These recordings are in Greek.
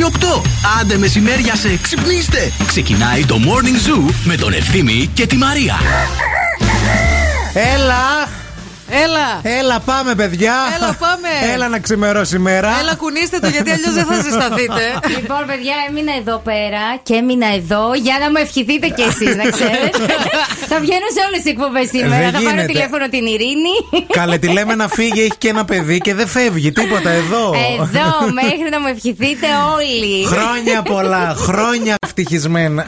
Η ώρα είναι 8. Άντε μεσημέρια σε ξυπνήστε. Ξεκινάει το Morning Zoo με τον Ευθύμη και τη Μαρία. Έλα! Έλα! Έλα, πάμε, παιδιά! Έλα, πάμε! Έλα να ξημερώσει η μέρα. Έλα, κουνήστε το γιατί αλλιώς δεν θα ζεσταθείτε. Λοιπόν, παιδιά, έμεινα εδώ πέρα και έμεινα εδώ για να μου ευχηθείτε κι εσείς, να ξέρετε. θα βγαίνω σε όλες τις εκπομπές σήμερα. Δεν θα πάρω γίνεται. τηλέφωνο την Ειρήνη. Καλέ, τη λέμε να φύγει, έχει και ένα παιδί και δεν φεύγει. Τίποτα εδώ. Εδώ, μέχρι να μου ευχηθείτε όλοι. Χρόνια πολλά, χρόνια ευτυχισμένα.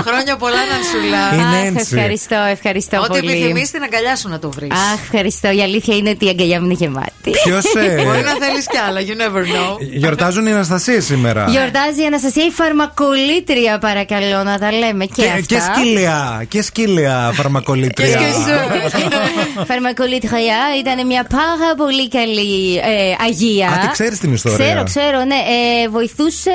Χρόνια πολλά να σου Είναι Αχ, έτσι. ευχαριστώ, ευχαριστώ Ό,τι πολύ. επιθυμείς την αγκαλιά σου να το βρεις. Αχ, ευχαριστώ. Η αλήθεια είναι ότι η αγκαλιά μου είναι γεμάτη. Ποιος Μπορεί να θέλεις κι άλλα, you never know. Γιορτάζουν οι Αναστασίες σήμερα. Γιορτάζει η Αναστασία η φαρμακολήτρια, παρακαλώ να τα λέμε και, Και, αυτά. και σκύλια, και σκύλια φαρμακολήτρια. Και σου. Φαρμακολήτρια ήταν μια πάρα πολύ καλή ε, αγία. Α, τη ξέρεις την ιστορία; Ξέρω, ξέρω, ναι. Ε, βοηθούσε,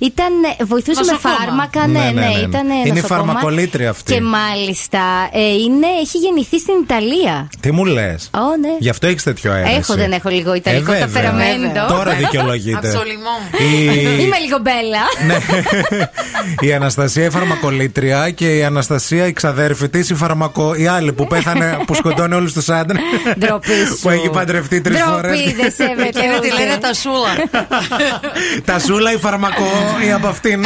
ήταν, βοηθούσε με Νοσοκόμα. φάρμακα, ναι, Ναι, ναι, ναι, ναι. ήταν Είναι νοσοκόμα. φαρμακολήτρια αυτή. Και μάλιστα ε, είναι, έχει γεννηθεί στην Ιταλία. Τι μου λες. Ω, ναι. Γι' αυτό έχεις τέτοιο αέρα. Έχω, δεν έχω λίγο ιταλικό Ε, βέβαια. ταπεραμέντο. Τώρα δικαιολογείται. Αψολιμό. Η... Είμαι λίγο μπέλα. ναι. η Αναστασία η φαρμακολήτρια και η Αναστασία η ξαδέρφη της, η, φαρμακο... η άλλη που πέθανε, που σκοτώνει όλους τους άντρες. Ντροπή σου. που έχει παντρευτεί τρεις φορές. Ντροπή, δεν σέβεται Εκείνη τη ούτε. λένε τα σούλα. Τα σούλα η φαρμακό η από αυτήν.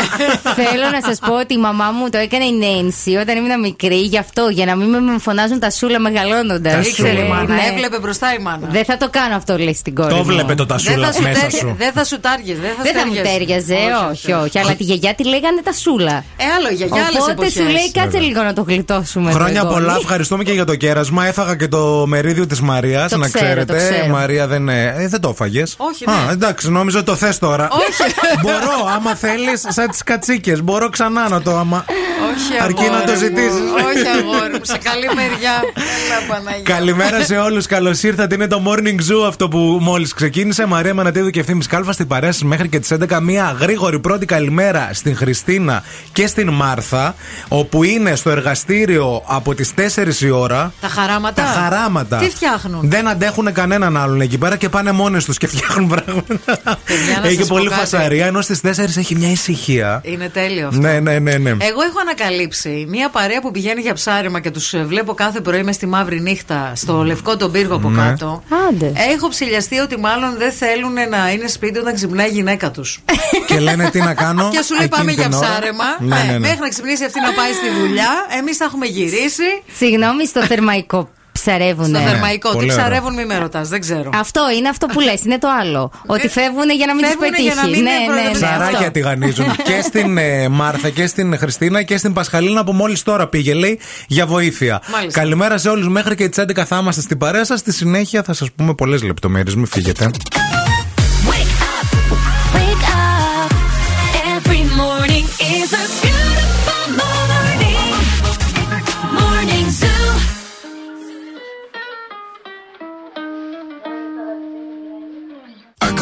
Θέλω να σας πω ότι η μαμά μου το έκανε η Νένση όταν ήμουν μικρή, γι' αυτό, για να μην με φωνάζουν τα σούλα μεγαλώνοντας. Τα Ήξερε η σούλα. μάνα, Ναι. έβλεπε μπροστά η μάνα. Δεν θα το κάνω αυτό, λέει στην κόρη. Το μου. βλέπε το Δεν τασούλα θα σου μέσα τέριαζε- σου. Δεν θα σου τάριαζε. Δεν θα, Δεν θα μου τέριαζε, όχι, όχι. Αλλά τη γιαγιά τη λέγανε τα σούλα. Ε, άλλο για άλλες Οπότε σου λέει, κάτσε λίγο να το γλιτώσουμε. το Χρόνια εγγόνι». πολλά, ευχαριστούμε και για το κέρασμα. Έφαγα και το μερίδιο της Μαρίας, Το να ξέρω, ξέρετε. το ξέρω. Η Μαρία δεν, ε, ε, δεν το έφαγες. Όχι, Α, ναι. εντάξει, νόμιζα ότι το θες τώρα. Όχι. Μπορώ, άμα θέλεις, σαν τις κατσίκες. Μπορώ ξανά να το άμα. Όχι, Αρκεί να αγόρι το μου. ζητήσεις. Όχι, αγόρι μου. Σε καλή μεριά. Έλα, Παναγία. Καλημέρα σε όλους. Καλώς ήρθατε. Είναι το morning zoo αυτό που μόλις ξεκίνησε. Μαρία Μανατίδου και ευθύνη Κάλφα στην παρέα σας μέχρι και τις 11. Μία γρήγορη πρώτη καλημέρα στην Χριστίνα και στην Μάρθα, όπου είναι στο εργαστήριο από τις 4 η ώρα. Τα χαράματα. Τα χαράματα. Τι φτιάχνουν; Δεν αντέχουν κανέναν άλλον εκεί πέρα και πάνε μόνες τους και φτιάχνουν πράγματα. Παιδιά, να Έχει σας πω πολύ κάτι. φασαρία, ενώ στις 4 έχει μια ησυχία. Είναι τέλειο αυτό. Ναι, ναι, ναι, ναι. Εγώ έχω ανακαλύψει μια παρέα που πηγαίνει για ψάρεμα και τους βλέπω κάθε πρωί με στη μαύρη νύχτα στο λευκό τον πύργο από Ναι. κάτω. Άντε. Έχω ψηλιαστεί ότι μάλλον δεν θέλουν να είναι σπίτι όταν ξυπνάει η γυναίκα τους. και λένε τι να κάνω. Και σου λέει εκείνη πάμε για την ώρα. ψάρεμα. Ναι, ναι, ναι. Μέχρι να ξυπνήσει αυτή να πάει στη δουλειά. Εμείς θα έχουμε γυρίσει. Συγγνώμη, στο θερμαϊκό ψαρεύουνε. Στο θερμαϊκό. πολύ Τι ωραίο. ψαρεύουν, μη με ρωτάς, δεν ξέρω. Αυτό είναι αυτό που λες, είναι το άλλο. Ότι φεύγουν για να μην του Φεύγουνε για να πετύχει. μην Ναι, είναι ναι, ναι. προεδρεύοντα. Ψαράκια αυτό. τηγανίζουν και στην ε, Μάρθα και στην Χριστίνα και στην Πασχαλίνα που μόλις τώρα πήγε, λέει, για βοήθεια. Μάλιστα. Καλημέρα σε όλους. Μέχρι και τις 11 θα είμαστε στην παρέα σας. Στη συνέχεια θα σας πούμε πολλές λεπτομέρειες. Μην φύγετε.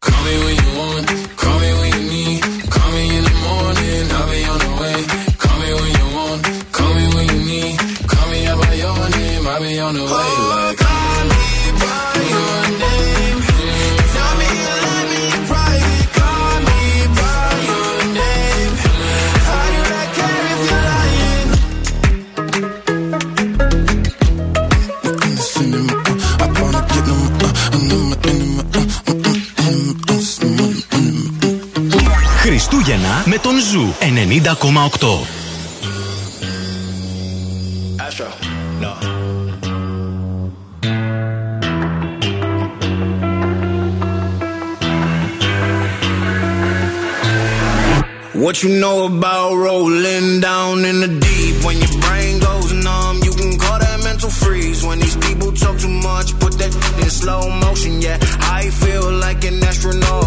Call me when you want, με τον Ζου 90,8. Astro. No. What you know about rolling down in the deep? When your brain goes numb, you can call that mental freeze. When these people talk too much, put that in slow motion. Yeah, I feel like an astronaut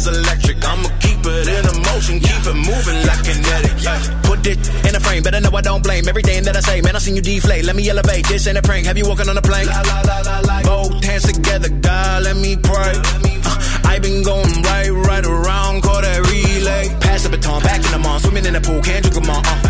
is electric. I'ma keep it in a motion, keep it moving like kinetic. Put it in a frame, better know I don't blame everything that I say. Man, I seen you deflate. Let me elevate. This ain't a prank. Have you walking on a plane? Both hands together, God, let me pray. Uh, I been going right, right around, call that relay. Pass the baton, back in the mall, swimming in the pool, can't drink them all. Uh.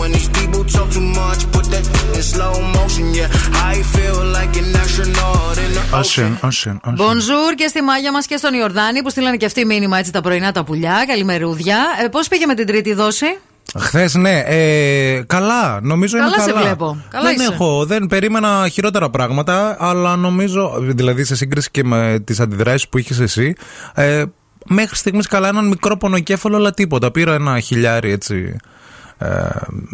When these people talk too much, put that in slow motion. Yeah, I feel like an astronaut in the ocean. Ocean, ocean, ocean. Bonjour και στη Μάγια μας και στον Ιορδάνη που στείλανε και αυτοί μήνυμα έτσι τα πρωινά τα πουλιά. Καλημερούδια. Ε, Πώς πήγε με την τρίτη δόση, Χθες, ναι. Ε, καλά, νομίζω Καλά είναι σε καλά. βλέπω. Καλά δεν είσαι. έχω, δεν περίμενα χειρότερα πράγματα, αλλά νομίζω, δηλαδή σε σύγκριση και με τις αντιδράσεις που είχες εσύ, ε, μέχρι στιγμής καλά έναν μικρό πονοκέφαλο, αλλά τίποτα. Πήρα ένα χιλιάρι έτσι. Ε,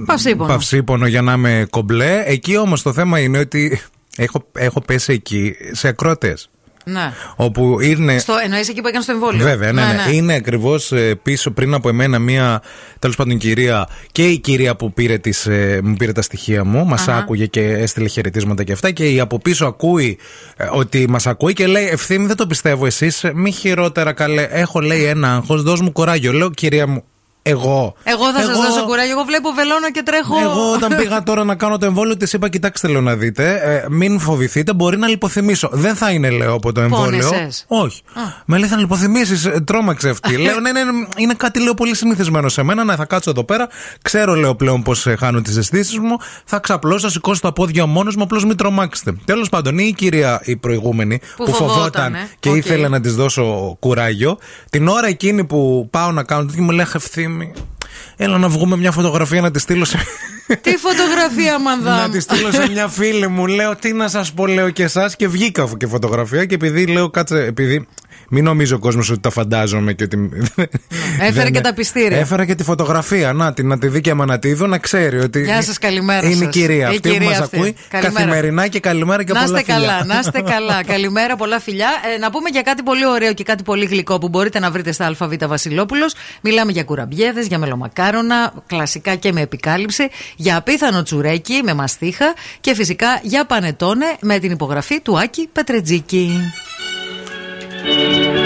Παυσίπονο. παυσίπονο για να είμαι κομπλέ. Εκεί όμως το θέμα είναι ότι έχω, έχω πέσει εκεί σε ακρότες. Ναι. Όπου είναι. Στο, εννοείς εκεί που έκανε στο εμβόλιο; Βέβαια, ναι, ναι. Είναι ακριβώς πίσω πριν από εμένα μία τέλος πάντων κυρία και η κυρία που πήρε τις, ε, μου πήρε τα στοιχεία μου. Μας Αχα. άκουγε και έστειλε χαιρετίσματα και αυτά. Και η από πίσω ακούει ε, ότι μας ακούει και λέει: Ευθύμη, δεν το πιστεύω εσείς. Μη χειρότερα καλέ. Έχω λέει ένα άγχος, δώσ' μου κουράγιο. Λέω, κυρία μου, εγώ. Εγώ θα σας δώσω κουράγιο. Εγώ βλέπω βελόνα και τρέχω. Εγώ όταν πήγα τώρα να κάνω το εμβόλιο, της είπα: Κοιτάξτε, λέω να δείτε, ε, μην φοβηθείτε, μπορεί να λιποθυμήσω. Δεν θα είναι, λέω, από το εμβόλιο. Πόνεσες. Όχι. Με λέει: Θα λιποθυμήσεις, τρόμαξε αυτή. λέω: Ναι, ναι, ναι, είναι κάτι λέω πολύ συνηθισμένο σε μένα. Ναι, θα κάτσω εδώ πέρα. Ξέρω, λέω πλέον πώς χάνω τις αισθήσεις μου. Θα ξαπλώσω, θα σηκώσω τα πόδια μόνος μου, απλώς μην τρομάξετε. Τέλος πάντων, η κυρία η προηγούμενη Που που, φοβόταν, φοβόταν ε. και Οκ. ήθελε να της δώσω κουράγιο, την ώρα εκείνη που πάω να κάνω τέτοιο μου λέει: Ευθύμη, Έλα να βγούμε μια φωτογραφία να τη στείλω σε. Τι φωτογραφία, να μανδάμ. τη στείλω σε μια φίλη μου. Λέω τι να σας πω, λέω και εσάς. Και βγήκα και φωτογραφία. Και επειδή λέω, κάτσε, επειδή. Μην νομίζει ο κόσμος ότι τα φαντάζομαι και ότι. Έφερε δεν- και τα πιστήρια. Έφερα και τη φωτογραφία. Να, τη, να τη δει και αμανατίδου, να ξέρει ότι. Γεια σας, καλημέρα Είναι η σας. κυρία Η αυτή που κυρία μας αυτή. ακούει Καλημέρα. καθημερινά και καλημέρα και Να πολλά είστε φιλιά. καλά, να είστε καλά. Καλημέρα, πολλά φιλιά. Ε, να πούμε για κάτι πολύ ωραίο και κάτι πολύ γλυκό που μπορείτε να βρείτε στα ΑΒ Βασιλόπουλος. Μιλάμε για κουραμπιέδες, για μελομακάρονα, κλασικά και με επικάλυψη, για απίθανο τσουρέκι με μαστίχα και φυσικά για πανετόνε με την υπογραφή του Άκη Πετρετζίκη. Thank you.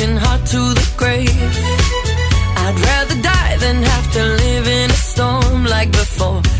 broken heart to the grave. I'd rather die than have to live in a storm like before.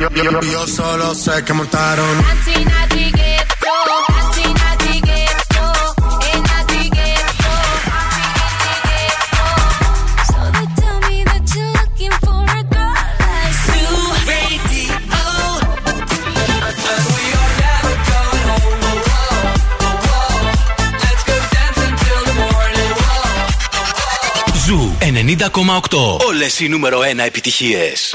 yo, yo, yo, solo sé que montaron. Όλες οι νούμερο 1 επιτυχίες.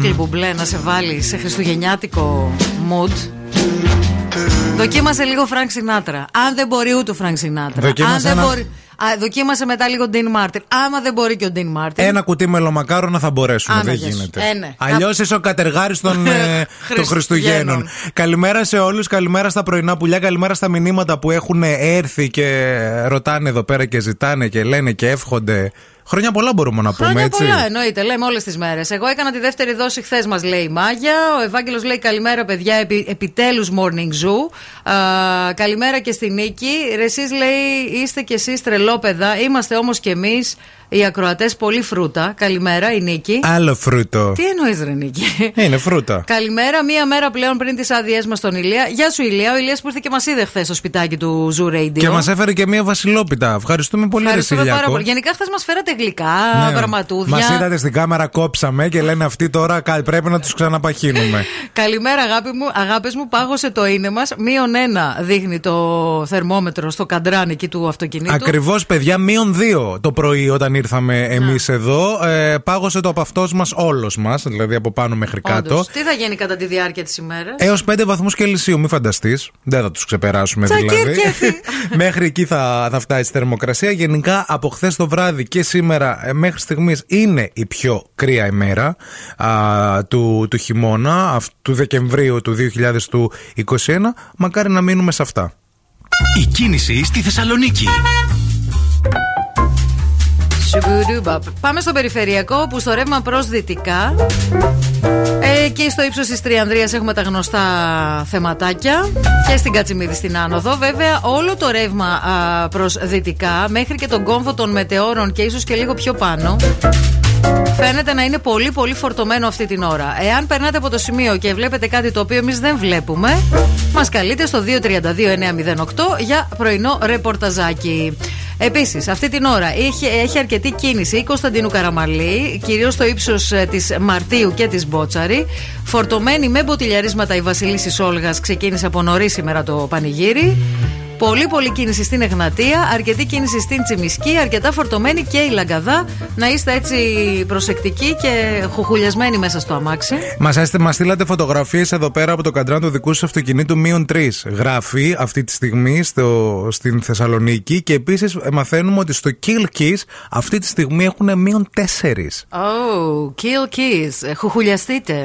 Μάικλ Μπουμπλέ να σε βάλει σε χριστουγεννιάτικο mood. Δοκίμασε λίγο Φρανκ Σινάτρα. Αν δεν μπορεί ούτε ο Φρανκ Σινάτρα. Δοκίμασε Αν δεν ένα- μπορεί. Α, δοκίμασε μετά λίγο Ντίν Μάρτιν. Άμα δεν μπορεί και ο Ντίν Μάρτιν. Ένα κουτί μελομακάρονα θα μπορέσουμε. Δεν Άναγες. γίνεται. Ε, ναι. Αλλιώς είσαι ο κατεργάρης των, ε, των Χριστουγέννων. Χριστουγέννων. Καλημέρα σε όλους. Καλημέρα στα πρωινά πουλιά. Καλημέρα στα μηνύματα που έχουν έρθει και ρωτάνε εδώ πέρα και ζητάνε και λένε και εύχονται. Χρόνια πολλά μπορούμε να πούμε Χρόνια έτσι. πολλά, εννοείται. Λέμε όλες τις μέρες. Εγώ έκανα τη δεύτερη δόση χθες, μας λέει η Μάγια. Ο Ευάγγελος λέει καλημέρα, παιδιά. Επι, Επιτέλους morning zoo. Α, καλημέρα και στη Νίκη. Ρε, εσείς λέει είστε κι εσείς τρελόπεδα. Είμαστε όμως κι εμείς οι ακροατές πολύ φρούτα. Καλημέρα, η Νίκη. Άλλο φρούτο. Τι εννοείς, Ρε Νίκη; Είναι φρούτα. Καλημέρα, μία μέρα πλέον πριν τις άδειές μας στον Ηλία. Γεια σου, Ηλία. Ο Ηλίας που ήρθε και μας είδε χθες στο σπιτάκι του Zoo Radio. Και μας έφερε και μία βασιλόπιτα. Ευχαριστούμε πολύ, Ευχαριστούμε Ρεσίλιακο. πάρα πολύ. Γενικά, χθες μας φέρατε γλυκά, γραμματούδια. Μας είδατε στην κάμερα, κόψαμε και λένε αυτοί τώρα κα- πρέπει να τους ξαναπαχύνουμε. Καλημέρα, αγάπη μου. Αγάπες μου, πάγωσε το είναι μας. Μείον ένα δείχνει το θερμόμετρο στο καντράν εκεί του αυτοκινήτου. Ακριβώς, παιδιά, μείον δύο το πρωί όταν ήρθαμε εμείς εδώ. Ε, πάγωσε το από αυτός μας όλος μας, δηλαδή από πάνω μέχρι κάτω. Όντως. Τι θα γίνει κατά τη διάρκεια της ημέρας; Έως 5 βαθμούς Κελσίου, μην φανταστείς. Δεν θα τους ξεπεράσουμε Τσακίρ δηλαδή. και εφή. μέχρι εκεί θα, θα φτάσει η θερμοκρασία. Γενικά από χθες το βράδυ και σήμερα ε, μέχρι στιγμής είναι η πιο κρύα ημέρα α, του, του χειμώνα, αυτού του Δεκεμβρίου του 2021. Μακάρι να μείνουμε σε αυτά. Η κίνηση στη Θεσσαλονίκη. Σουμπουρούμπα. Πάμε στο περιφερειακό που στο ρεύμα προς δυτικά. Ε, και στο ύψος της Τριανδρίας έχουμε τα γνωστά θεματάκια. Και στην Κατσιμίδη στην Άνοδο. Βέβαια, όλο το ρεύμα προς δυτικά μέχρι και τον κόμβο των μετεώρων και ίσως και λίγο πιο πάνω. Φαίνεται να είναι πολύ πολύ φορτωμένο αυτή την ώρα. Εάν περνάτε από το σημείο και βλέπετε κάτι το οποίο εμείς δεν βλέπουμε, μας καλείτε στο 232-908 για πρωινό ρεπορταζάκι. Επίσης, αυτή την ώρα έχει, έχει αρκετή κίνηση η Κωνσταντίνου Καραμαλή, κυρίως στο ύψος της Μαρτίου και της Μπότσαρη. Φορτωμένη με μποτιλιαρίσματα η Βασιλίση Όλγα ξεκίνησε από νωρίς σήμερα το πανηγύρι. Πολύ πολύ κίνηση στην Εγνατία, αρκετή κίνηση στην Τσιμισκή, αρκετά φορτωμένη και η Λαγκαδά. Να είστε έτσι προσεκτικοί και χουχουλιασμένοι μέσα στο αμάξι. Μας μας στείλατε φωτογραφίες εδώ πέρα από το καντράν του δικού σας αυτοκινήτου μείον 3. Γράφει αυτή τη στιγμή στο, στην Θεσσαλονίκη και επίσης μαθαίνουμε ότι στο Kill Kiss αυτή τη στιγμή έχουν μείον 4. Oh, kill kiss. Χουχουλιαστείτε.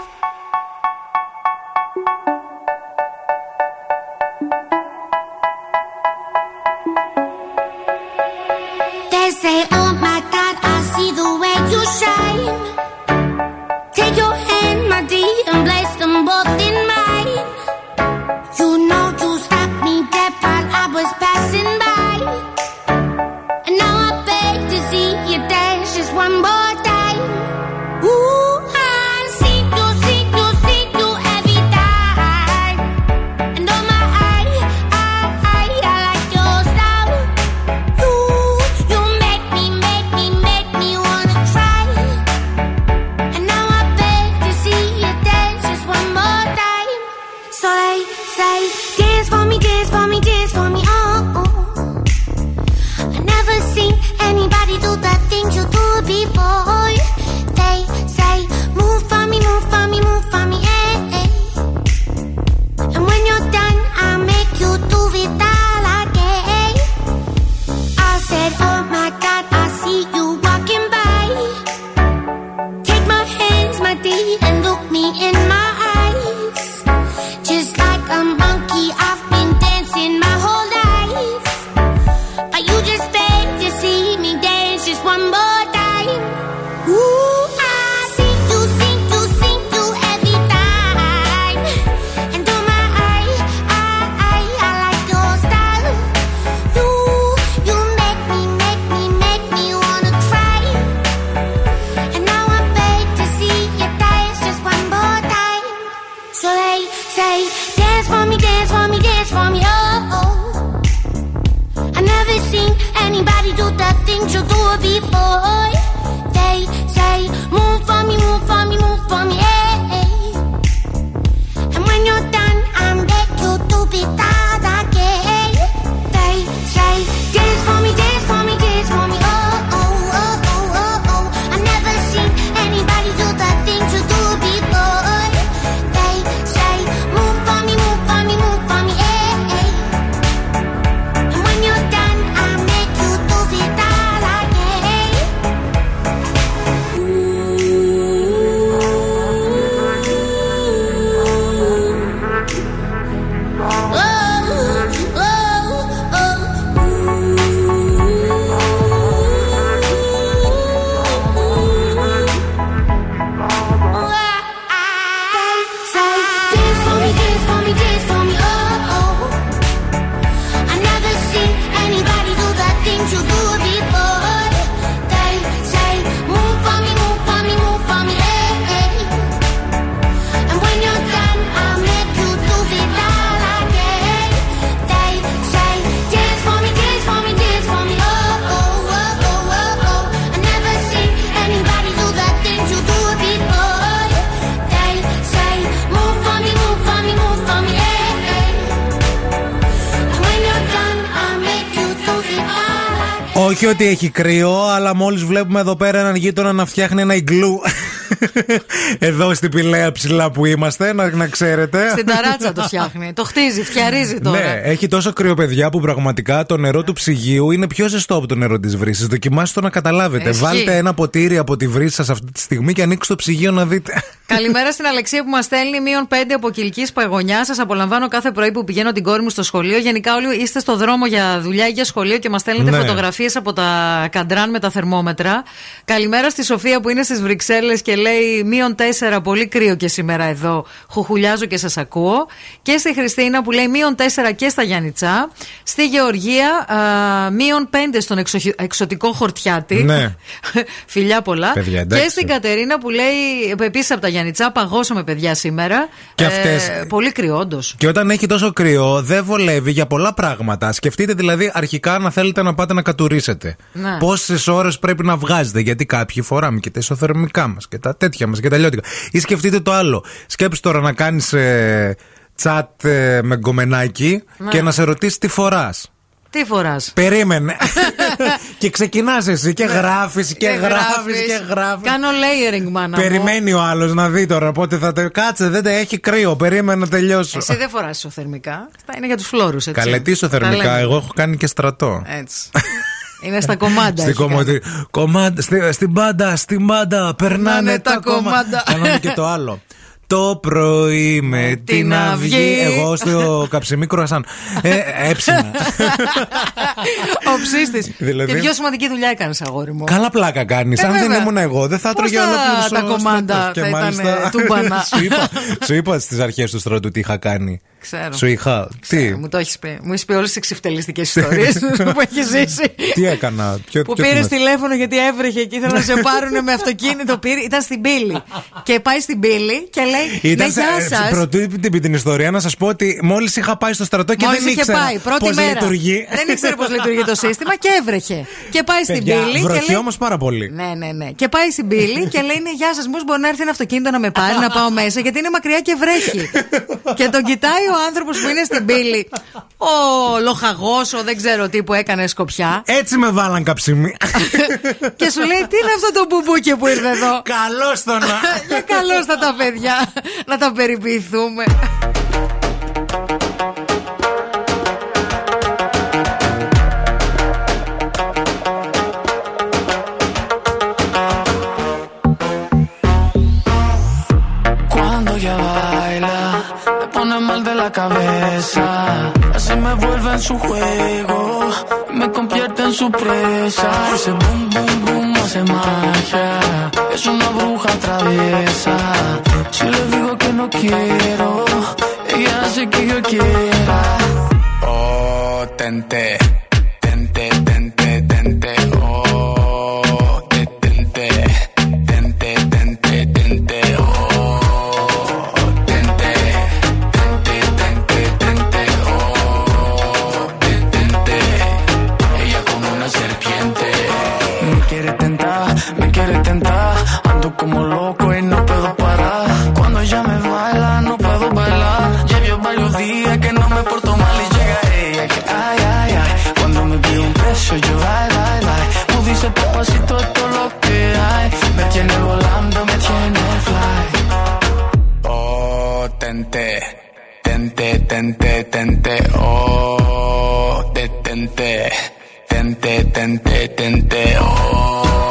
Όχι ότι έχει κρύο, αλλά μόλις βλέπουμε εδώ πέρα έναν γείτονα να φτιάχνει ένα ιγκλού. Εδώ στην πηλαία ψηλά που είμαστε, να, να ξέρετε. Στην ταράτσα το φτιάχνει. Το χτίζει, φτιαρίζει ναι, τώρα. Ναι, έχει τόσο κρύο, παιδιά, που πραγματικά το νερό του ψυγείου είναι πιο ζεστό από το νερό της βρύσης. Δοκιμάστε το να καταλάβετε. Βάλτε ένα ποτήρι από τη βρύση σας αυτή τη στιγμή και ανοίξτε το ψυγείο να δείτε. Καλημέρα στην Αλεξία που μας στέλνει μείον 5 από κυλικής παγωνιάς. Σας απολαμβάνω κάθε πρωί που πηγαίνω την κόρη μου στο σχολείο. Γενικά όλοι είστε στο δρόμο για δουλειά ή για σχολείο και μας στέλνετε ναι. φωτογραφίες από τα καντράν με τα θερμόμετρα. Καλημέρα στη Σοφία που είναι στις Βρυξέλλες και λέει μείον 4, πολύ κρύο και σήμερα εδώ. Χουχουλιάζω και σας ακούω. Και στη Χριστίνα που λέει μείον 4 και στα Γιάννητσά. Στη Γεωργία μείον 5 στον εξωτικό χορτιάτη. Ναι. Φιλιά πολλά. Παιδιά, και στην Κατερίνα που λέει επίσης από τα Γιάννητσά, παγώσαμε παιδιά σήμερα. Και αυτέ. ε, Πολύ κρύο, όντως. Και όταν έχει τόσο κρύο, δεν βολεύει για πολλά πράγματα. Σκεφτείτε δηλαδή αρχικά να θέλετε να πάτε να κατουρίσετε. Ναι. Πόσες ώρες πρέπει να βγάζετε γιατί κάποιοι φοράμε και τα ισοθερμικά μας και τα τέτοια μας και τα λιώτικα. Ή σκεφτείτε το άλλο. Σκέψτε τώρα να κάνεις τσάτ ε, με γκομενάκι Ναι. και να σε ρωτήσει τι φοράς. Τι φοράς; Περίμενε. και ξεκινάς εσύ και γράφεις και γράφεις και γράφεις. Κάνω layering, μάνα. μου. Περιμένει ο άλλος να δει τώρα πότε θα τε... Κάτσε, δεν τε- έχει κρύο. Περίμενε να τελειώσω. Εσύ δεν φοράς ισοθερμικά. Αυτά είναι για τους φλόρους, έτσι. Καλετήσω Τα θερμικά. λέμε. Εγώ έχω κάνει και στρατό. Έτσι. είναι στα κομμάτια. Στην έχει κάνει. κομμάτι. Κομμάτι. Στη, στην πάντα, στην πάντα. Περνάνε Περνάνε τα τα κόμματα. κομμάτα. Κάναμε και το άλλο. Το πρωί με την αυγή. αυγή. Εγώ στο καψιμί κρουασάν. Ε, έψινα. Ο ψήστη. Δηλαδή- Και πιο σημαντική δουλειά έκανες, αγόρι μου. Καλά πλάκα κάνεις. Ε, Αν δεν βέβαια. ήμουν εγώ, δεν θα Πώς έτρωγε τα- ολόκληρο τα ο κομμάντα στρατός. θα Και ήταν, μάλιστα- ε, τούμπανα; σου είπα, σου είπα στις αρχές του στρατού τι είχα κάνει. Ξέρω. Σου είχα. Τι, Μου το έχεις πει. Μου έχεις πει όλες τις εξυφτελιστικέ ιστορίες που έχεις ζήσει. τι έκανα; Ποιο, Που ποιο πήρες θυμάσαι; τηλέφωνο γιατί έβρεχε και ήθελαν να σε πάρουν με αυτοκίνητο. Πήρε, ήταν στην πύλη. Και πάει στην πύλη και λέει: Ναι, Ήταν σε- γεια ε, σας. Πρωτού την, την ιστορία να σας πω ότι μόλις είχα πάει στο στρατό και Μόλις δεν είχε ήξερα πάει, πρώτη πώς μέρα. λειτουργεί. Δεν ήξερε πώς λειτουργεί το σύστημα και έβρεχε. Και πάει στην Παιδιά, πύλη. και βροχή λέει, όμως πάρα πολύ. Ναι, ναι, ναι. Και πάει στην πύλη και λέει: Ναι, γεια σας, μήπως μπορεί να έρθει ένα αυτοκίνητο να με πάρει, να πάω μέσα, γιατί είναι μακριά και βρέχει. και τον κοιτάει ο άνθρωπος που είναι στην πύλη. Ο λοχαγός, ο δεν ξέρω τι που έκανε σκοπιά. Έτσι με βάλαν καψιμί. και σου λέει: Τι είναι αυτό το μπουμπούκι που ήρθε εδώ; Καλώ το να. Για καλώ θα τα παιδιά La peripezuma cuando ya baila, me pone mal de la cabeza, se me vuelve en su juego su. Ese boom, boom, boom hace magia. Es una bruja traviesa. Si le digo que no quiero, ella hace que yo quiera. Oh, Oh, tente, tente, tente, tente. Oh, detente, tente, tente, tente. Oh,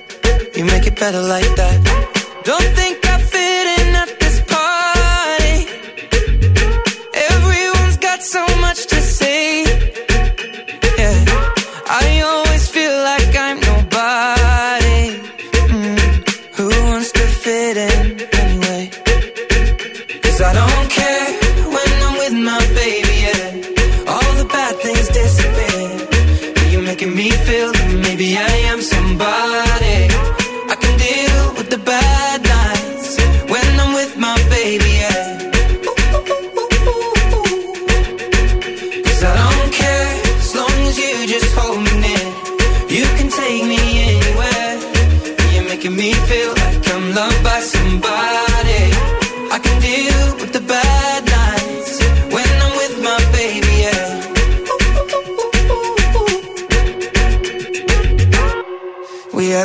You make it better like that. Don't think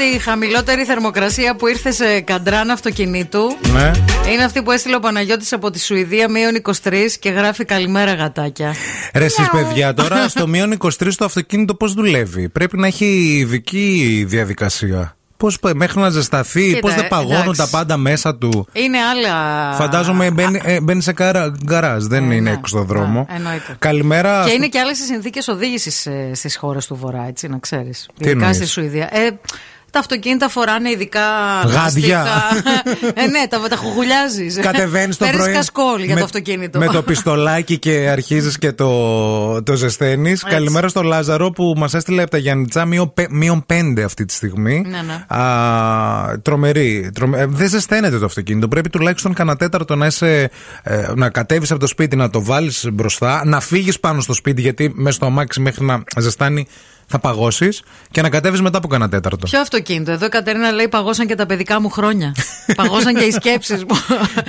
ότι η χαμηλότερη θερμοκρασία που ήρθε σε καντράν αυτοκινήτου Ναι. είναι αυτή που έστειλε ο Παναγιώτης από τη Σουηδία, μείον 23 και γράφει καλημέρα γατάκια. Ρε εσείς παιδιά, τώρα στο μείον 23 το αυτοκίνητο πώς δουλεύει; Πρέπει να έχει ειδική διαδικασία. Πώς, μέχρι να ζεσταθεί, Κοίτα, πώς δεν ε, παγώνουν εντάξει. τα πάντα μέσα του; Είναι άλλα. Φαντάζομαι μπαίνει, ε, μπαίνει σε καρα, γκαράζ, δεν είναι έξω στο δρόμο. Ναι, εννοείται. Καλημέρα. Και είναι και άλλες οι συνθήκες οδήγησης στις χώρες του Βορρά, έτσι να ξέρεις. Τι Ειδικά εννοείς; στη Σουηδία. Ε, τα αυτοκίνητα φοράνε ειδικά. Γάντια. λαστιχά. ε, ναι, τα, τα χουγουλιάζει. Κατεβαίνεις το Παίρνεις πρωί. κασκόλ για με- το αυτοκίνητο. Με το πιστολάκι και αρχίζεις και το, το ζεσταίνεις. Καλημέρα στο Λάζαρο που μας έστειλε από τα Γιάννητσά μείον πε- μείον πέντε αυτή τη στιγμή. Ναι, ναι. Α, τρομερή. τρομε- ε, δεν ζεσταίνεται το αυτοκίνητο. Πρέπει τουλάχιστον κανένα τέταρτο να, είσαι, ε, να κατέβεις από το σπίτι, να το βάλεις μπροστά, να φύγεις πάνω στο σπίτι γιατί μέσα στο αμάξι μέχρι να ζεστάνει θα παγώσεις και να κατέβει μετά από κανένα τέταρτο. Ποιο αυτοκίνητο; Εδώ η Κατερίνα λέει παγώσαν και τα παιδικά μου χρόνια. παγώσαν και οι σκέψεις μου.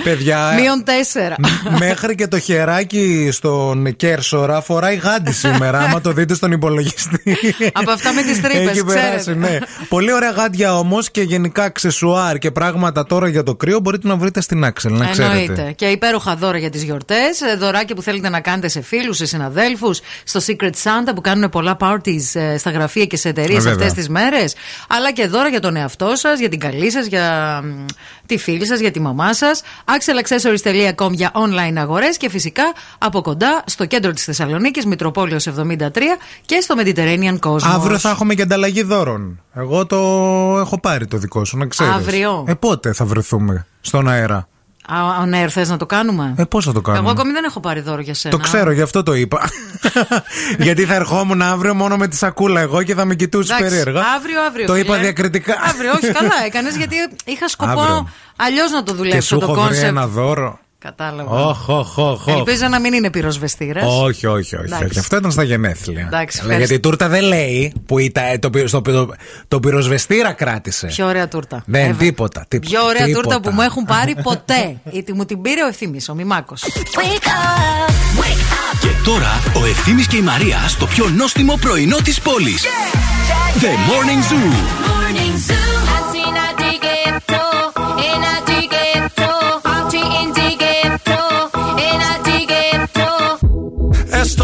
Παιδιά, ε, Μείον τέσσερα. Μέχρι και το χεράκι στον Κέρσορα φοράει γάντι σήμερα. άμα το δείτε στον υπολογιστή. Από αυτά με τις τρύπες, Έχει περάσει, ξέρετε. ναι. Πολύ ωραία γάντια όμως και γενικά αξεσουάρ και πράγματα τώρα για το κρύο μπορείτε να βρείτε στην Άξελ, να ξέρετε. Εννοείται. Και υπέροχα δώρα για τις γιορτές. Δωράκια που θέλετε να κάνετε σε φίλους, σε συναδέλφους. Στο Secret Santa που κάνουν πολλά parties ε, στα γραφεία και σε εταιρείες Ε, βέβαια. αυτές τις μέρες. Αλλά και δώρα για τον εαυτό σας, για την καλή σας, για μ, τη φίλη σας, για τη μαμά σας. axelaccessories.com για online αγορές και φυσικά από κοντά στο κέντρο της Θεσσαλονίκης, Μητροπόλεως 73 και στο Mediterranean Cosmos. Αύριο θα έχουμε και ανταλλαγή δώρων. Εγώ το έχω πάρει το δικό σου, να ξέρεις. Αύριο. Ε, πότε θα βρεθούμε στον αέρα; Α, ο Νέερ, θες να το κάνουμε; Ε, πώς θα το κάνουμε; Εγώ ακόμη δεν έχω πάρει δώρο για σένα. Το ξέρω, γι' αυτό το είπα. Γιατί θα ερχόμουν αύριο μόνο με τη σακούλα εγώ και θα με κοιτούσε Εντάξει, περίεργα. Αύριο, αύριο. Το φίλε. είπα διακριτικά. Αύριο, όχι, καλά έκανες γιατί είχα σκοπό Αύριο. αλλιώς να το Και δουλέψω σου το έχω βρει κόνσεπτ. ένα δώρο. Κατάλαβα. Όχ, όχ, όχ, όχ. Ελπίζω να μην είναι πυροσβεστήρας. Όχι, όχι, όχι, Εντάξει. όχι. Αυτό ήταν στα γενέθλια. Εντάξει, Αλλά γιατί η τούρτα δεν λέει που ήταν, το, πυ- στο, το, το πυροσβεστήρα κράτησε. Πιο ωραία τούρτα. Δεν, Εύα. τίποτα, τίποτα. Πιο ωραία τίποτα. τούρτα που μου έχουν πάρει ποτέ. Γιατί μου την πήρε ο Ευθύμης, ο Μημάκος. Wake up, wake Και τώρα ο Ευθύμης και η Μαρία στο πιο νόστιμο πρωινό της πόλης. The Morning Zoo. Morning Zoo.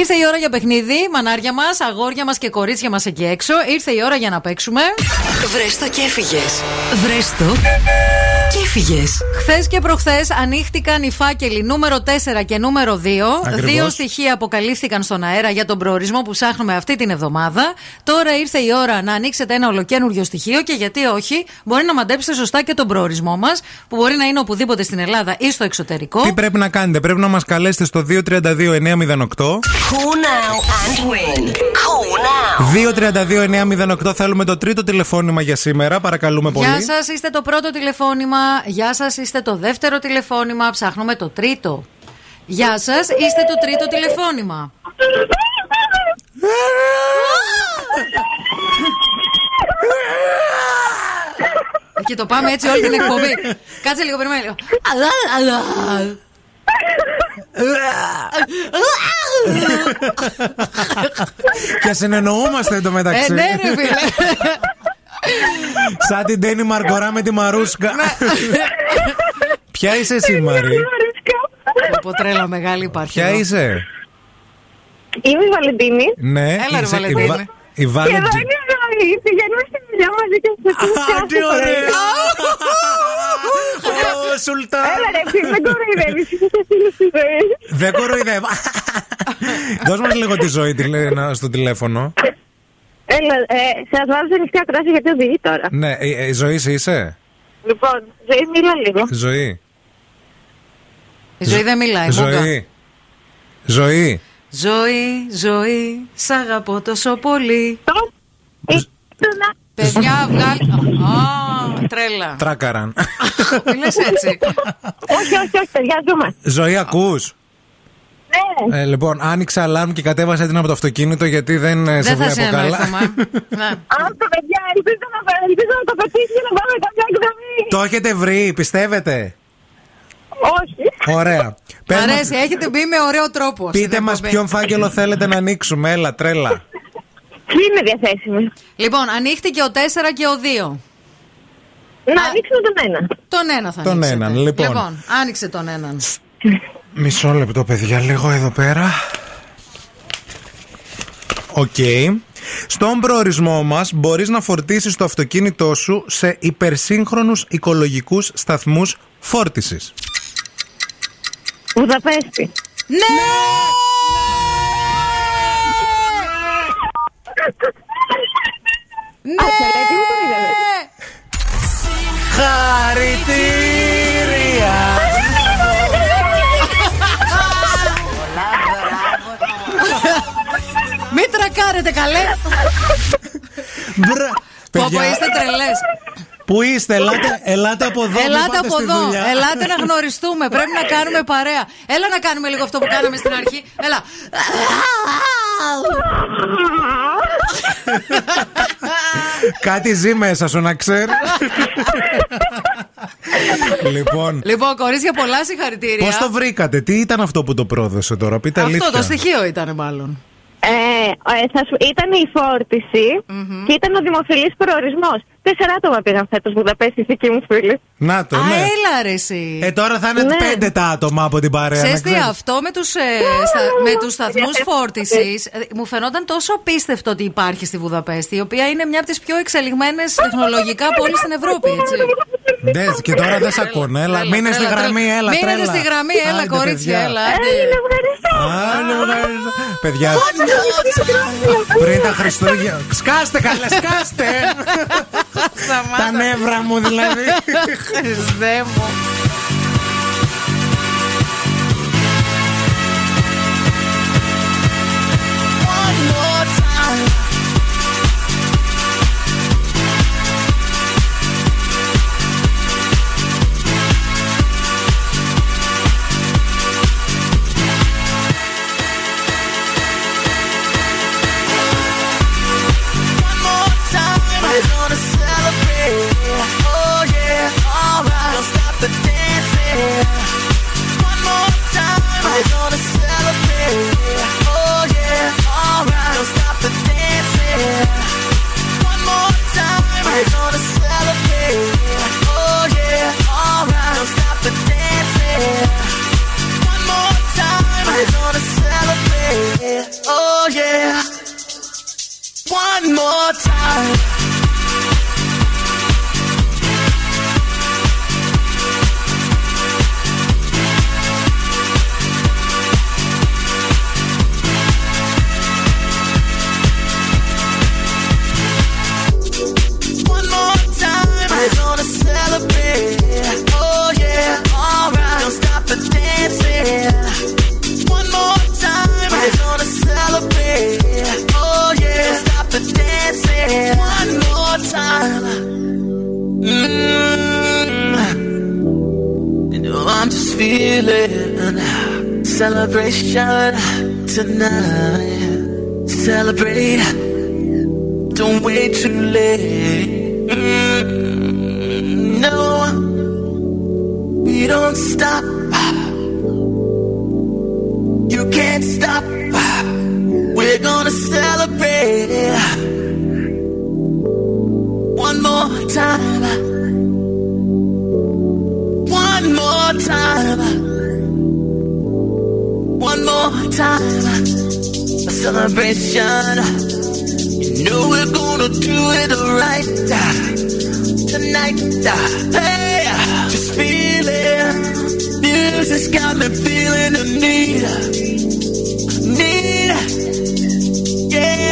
Ήρθε η ώρα για παιχνίδι, μανάρια μας, αγόρια μας και κορίτσια μας εκεί έξω. Ήρθε η ώρα για να παίξουμε. Βρες το και έφυγες. Βρες το και έφυγες. Χθες και προχθές ανοίχτηκαν οι φάκελοι νούμερο 4 και νούμερο 2. Ακριβώς. Δύο στοιχεία αποκαλύφθηκαν στον αέρα για τον προορισμό που ψάχνουμε αυτή την εβδομάδα. Τώρα ήρθε η ώρα να ανοίξετε ένα ολοκένουργιο στοιχείο και γιατί όχι, μπορεί να μαντέψετε σωστά και τον προορισμό μας, που μπορεί να είναι οπουδήποτε στην Ελλάδα ή στο εξωτερικό. Τι πρέπει να κάνετε, πρέπει να μας καλέσετε στο 232-908. Call now and win. Call now. 232-908 θέλουμε το τρίτο τηλεφώνημα για σήμερα. Παρακαλούμε πολύ. Γεια σας, είστε το πρώτο τηλεφώνημα. Γεια σας, είστε το δεύτερο τηλεφώνημα. Ψάχνουμε το τρίτο. Γεια σας, είστε το τρίτο τηλεφώνημα. Και το πάμε έτσι όλη την εκπομπή. Κάτσε λίγο, περιμένει λίγο. Και συνεννοούμαστε εδώ μεταξύ. Ε, ναι, ρε φίλε. Σαν την Τένι Μαργκορά με τη Μαρούσκα. Ποια είσαι εσύ, Μαρή; Από τρέλα μεγάλη υπάρχει. Ποια εδώ. είσαι; Είμαι η Βαλεντίνη. Ναι, Έλα, ρε, είσαι η, Βαλεντίνη. Βα- η Και εδώ Βαλεντίνη. Είναι η ζωή. Πηγαίνουμε στη δουλειά μαζί και σε Α, τι ωραία. Ω, Σουλτάν. Έλα ρε, εσύ δεν κοροϊδεύεις. Είσαι και φίλος στη ζωή. Δεν κοροϊδεύω. Δώσ' μας λίγο τη ζωή τηλε- να- στο τηλέφωνο. Έλα, ε, σας βάζω σε νυχτή ακρόαση γιατί οδηγεί τώρα. Ναι, η η ζωή σε είσαι. Λοιπόν, ζωή μίλα λίγο. Ζωή. Η ζωή δεν μιλάει. μούγκα. Ζωή. Ζωή. Ζωή, ζωή, σ' αγαπώ τόσο πολύ. Παιδιά, βγάλει. Α, τρέλα. Τράκαραν. Μη λες έτσι. όχι, όχι, όχι, παιδιά, ζούμε. Ζωή, ακούς. Ναι. Ε, λοιπόν, άνοιξα αλάρμ και κατέβασα την από το αυτοκίνητο γιατί δεν ε, σε Δεν θα βλέπω καλά. συνεννοηθούμε. Ναι. Άκου, παιδιά, ελπίζω να, ελπίζω να το πετύχει και να πάμε κάποια εκδομή. Το έχετε βρει, πιστεύετε; Όχι. Ωραία. Μ' Πες μας- αρέσει, έχετε μπει με ωραίο τρόπο. στην Πείτε μας εκπομπή. ποιον φάκελο θέλετε να ανοίξουμε. Έλα, τρέλα. Ποιοι είναι διαθέσιμοι; Λοιπόν, ανοίχτηκε ο 4 και ο 2. Να ανοίξουμε τον ένα. Τον ένα θα Τον ανοίξετε. έναν, λοιπόν. Λοιπόν, άνοιξε τον έναν. Μισό λεπτό, παιδιά, λίγο εδώ πέρα. Οκ. Στον προορισμό μας μπορείς να φορτίσεις το αυτοκίνητό σου σε υπερσύγχρονους οικολογικούς σταθμούς φόρτισης. Βουδαπέστη. Ναι! Ναι! Χαρητήρια! Μην τρακάρετε καλέ! Μπρα... Πω πω Παιδιά, είστε τρελές Πού είστε, ελάτε, ελάτε από εδώ. μην Ελάτε πάτε από στη εδώ. δουλειά. Ελάτε να γνωριστούμε. Πρέπει να κάνουμε παρέα. Έλα να κάνουμε λίγο αυτό που κάναμε στην αρχή. Έλα. Κάτι ζει μέσα σου να ξέρεις. λοιπόν, Λοιπόν, κορίτσια, πολλά συγχαρητήρια. πώς το βρήκατε, τι ήταν αυτό που το πρόδωσε τώρα, πείτε Αυτό αλήθεια. το στοιχείο ήταν μάλλον. Ε, ε, θα σου- ήταν η φορτιση και ήταν ο δημοφιλής προορισμός. Τέσσερα άτομα πήγαν φέτος Βουδαπέστη, δική μου φίλη. Να το, Α, ναι. έλα ρε εσύ. Ε, τώρα θα είναι Ναι. πέντε τα άτομα από την παρέα. Ξέρεις να τι, ξέρεις. αυτό με τους, ε, στα, με τους σταθμούς φόρτισης ε, μου φαινόταν τόσο απίστευτο ότι υπάρχει στη Βουδαπέστη, η οποία είναι μια από τις πιο εξελιγμένες τεχνολογικά πόλεις στην Ευρώπη, έτσι. Ναι, και τώρα δεν σε ακούνε. Έλα, Τρέλα, μείνε στη τρέλα, γραμμή, τρέλα. έλα. Μείνετε τρέλα. στη γραμμή, έλα Άντε, κορίτσια, παιδιά. έλα. άντε. Άντε, ευχαριστώ. Παιδιά, πριν τα Χριστούγεννα. Σκάστε καλά, σκάστε! Τα νεύρα μου δηλαδή. Χριστέ μου. One more time. Oh. One more time. We're gonna celebrate. The dancing. One more time. Oh. Mm. You know I'm just feeling celebration tonight. Celebrate. Don't wait too late. Mm, no, we don't stop. You can't stop. We're gonna celebrate. it One more time. One more time. One more time. A celebration. You know we're gonna do it right tonight. Hey, just feel it. Music's got me feeling the need, need.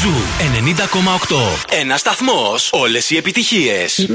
Ζου 90,8. Ένας σταθμός, όλες οι επιτυχίες.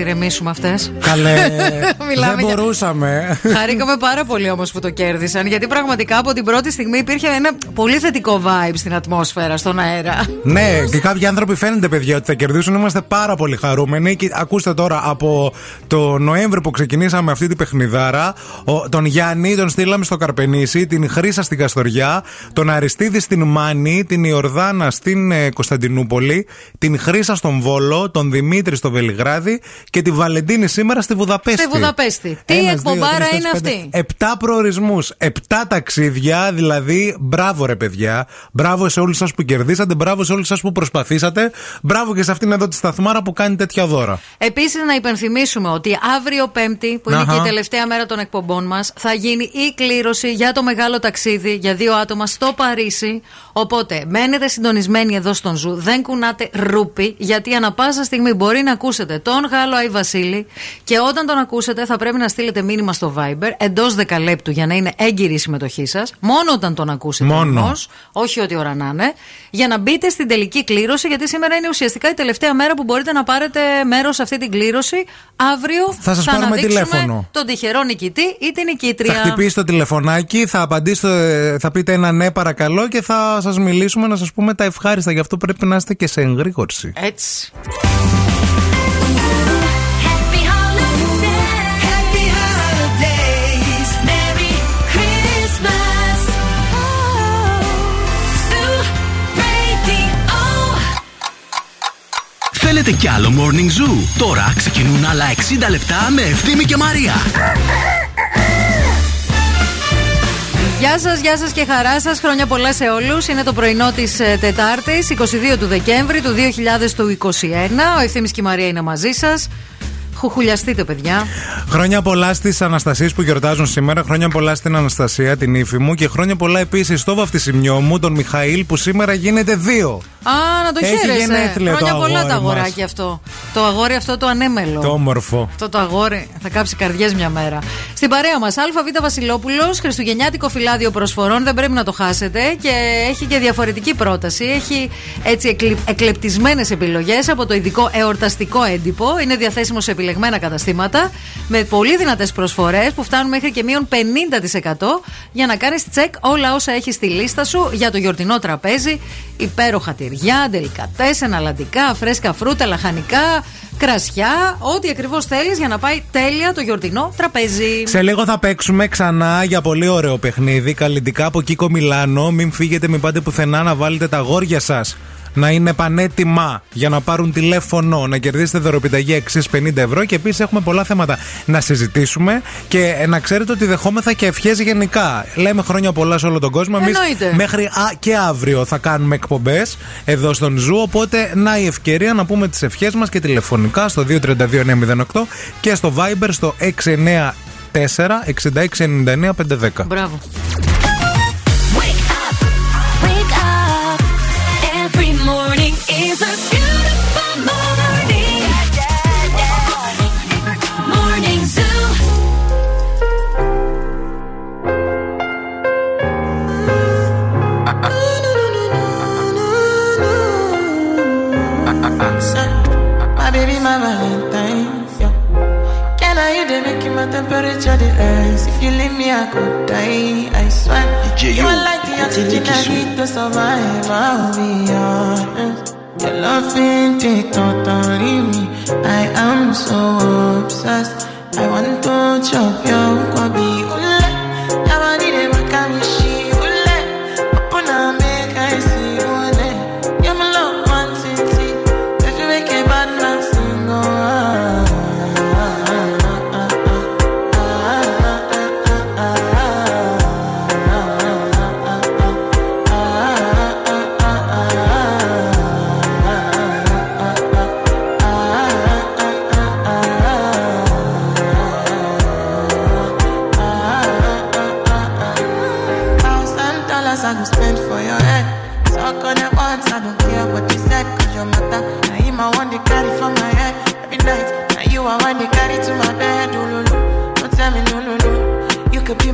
Ηρεμήσουμε αυτές. Καλέ. Μιλάμε δεν για- μπορούσαμε. Χαρήκαμε πάρα πολύ όμως που το κέρδισαν, γιατί πραγματικά από την πρώτη στιγμή υπήρχε ένα πολύ θετικό vibe στην ατμόσφαιρα, στον αέρα. ναι, και κάποιοι άνθρωποι φαίνεται, παιδιά, ότι θα κερδίσουν. Είμαστε πάρα πολύ χαρούμενοι. Και ακούστε τώρα, από το Νοέμβρη που ξεκινήσαμε αυτή την παιχνιδάρα, ο, τον Γιάννη τον στείλαμε στο Καρπενήσι, την Χρήσα στην Καστοριά, τον Αριστίδη στην Μάνη, την Ιορδάνα στην ε, Κωνσταντινούπολη, την Χρήσα στον Βόλο, τον Δημήτρη στο Βελιγράδι και τη Βαλεντίνη σήμερα στη Βουδαπέστη. Στη Βουδαπέστη. Τι Ένας, εκπομπάρα δύο, τρεις, είναι τέσσερις, αυτή; πέντε. Επτά προορισμούς, επτά ταξίδια, δηλαδή μπράβο ρε παιδιά. Μπράβο σε όλους σας που κερδίσατε, μπράβο σε όλους σας που προσπαθήσατε. Μπράβο και σε αυτήν εδώ τη σταθμάρα που κάνει τέτοια δώρα. Επίσης, να υπενθυμίσουμε ότι αύριο Πέμπτη, που είναι Αχα. και η τελευταία μέρα των εκπομπών μας, θα γίνει η κλήρωση για το μεγάλο ταξίδι για δύο άτομα στο Παρίσι. Οπότε, μένετε συντονισμένοι εδώ στον Zoo, δεν κουνάτε ρούπι, γιατί ανα πάσα στιγμή μπορεί να ακούσετε τον Γάλλο Άι Βασίλη και όταν τον ακούσετε θα πρέπει να στείλετε μήνυμα στο Viber εντός δεκαλέπτου για να είναι έγκυρη η συμμετοχή σας. Μόνο όταν τον ακούσετε Μόνο. όμως, όχι ό,τι ώρα να είναι, για να μπείτε στην τελική κλήρωση, γιατί σήμερα είναι ουσιαστικά η τελευταία μέρα που μπορείτε να πάρετε μέρος σε αυτή την κλήρωση. Αύριο Θα σας πάρουμε αναδείξουμε τηλέφωνο. τον τυχερό νικητή ή την νικήτρια. Θα χτυπήσει το τηλεφωνάκι, θα απαντήσετε, θα πείτε ένα ναι παρακαλώ και θα σας μιλήσουμε να σας πούμε τα ευχάριστα. Γι' αυτό πρέπει να είστε και σε εγρήγορση. Έτσι. Θέλετε κι άλλο Morning Zoo; Τώρα ξεκινούν άλλα 60 λεπτά με Ευθύμη και Μαρία. Γεια σας, γεια σας και χαρά σας. Χρόνια πολλά σε όλους. Είναι το πρωινό της Τετάρτης, 22 του Δεκέμβρη του 2021. Ο Ευθύμης και η Μαρία είναι μαζί σας. Χουχουλιαστείτε, παιδιά. Χρόνια πολλά στις Αναστασίες που γιορτάζουν σήμερα. Χρόνια πολλά στην Αναστασία, την ύφη μου. Και χρόνια πολλά επίσης στο βαφτισιμιό μου, τον Μιχαήλ, που σήμερα γίνεται δύο. Α, να το Έχει χαίρεσαι. γενέθλια Χρόνια το πολλά αγόρι το αγοράκι μας. αυτό. Το αγόρι αυτό το ανέμελο. Το όμορφο. Αυτό το αγόρι θα κάψει καρδιές μια μέρα. Στην παρέα μας, ΑΒ Βασιλόπουλος, Χριστουγεννιάτικο φυλάδιο προσφορών, δεν πρέπει να το χάσετε και έχει και διαφορετική πρόταση. Έχει έτσι εκλεπτισμένες επιλογές από το ειδικό εορταστικό έντυπο. Είναι διαθέσιμο σε επιλεγμένα καταστήματα με πολύ δυνατές προσφορές που φτάνουν μέχρι και μείον 50% για να κάνεις τσεκ όλα όσα έχεις στη λίστα σου για το γιορτινό τραπέζι. Υπέροχα τυριά, ντελικατέ, εναλλαντικά, φρέσκα φρούτα, λαχανικά, κρασιά, ό,τι ακριβώς θέλεις για να πάει τέλεια το γιορτινό τραπέζι. Σε λίγο θα παίξουμε ξανά για πολύ ωραίο παιχνίδι. Καλλιντικά από Κίκο Μιλάνο. Μην φύγετε, μην πάτε πουθενά να βάλετε τα αγόρια σας. Να είναι πανέτοιμα για να πάρουν τηλέφωνο, να κερδίσετε δωροπιταγή αξία 50 ευρώ και επίσης έχουμε πολλά θέματα να συζητήσουμε και να ξέρετε ότι δεχόμεθα και ευχές γενικά. Λέμε χρόνια πολλά σε όλο τον κόσμο. Εμείς Εννοείται. μέχρι α, και αύριο θα κάνουμε εκπομπές εδώ στον Zoo. Οπότε να η ευκαιρία να πούμε τις ευχές μας και τηλεφωνικά στο 232-908 και στο Viber στο 694 6699 510. Μπράβο. To survive. I'll be honest. Your love ain't it totally me. I am so obsessed. I want to chop your kwabi. Ule, yabani de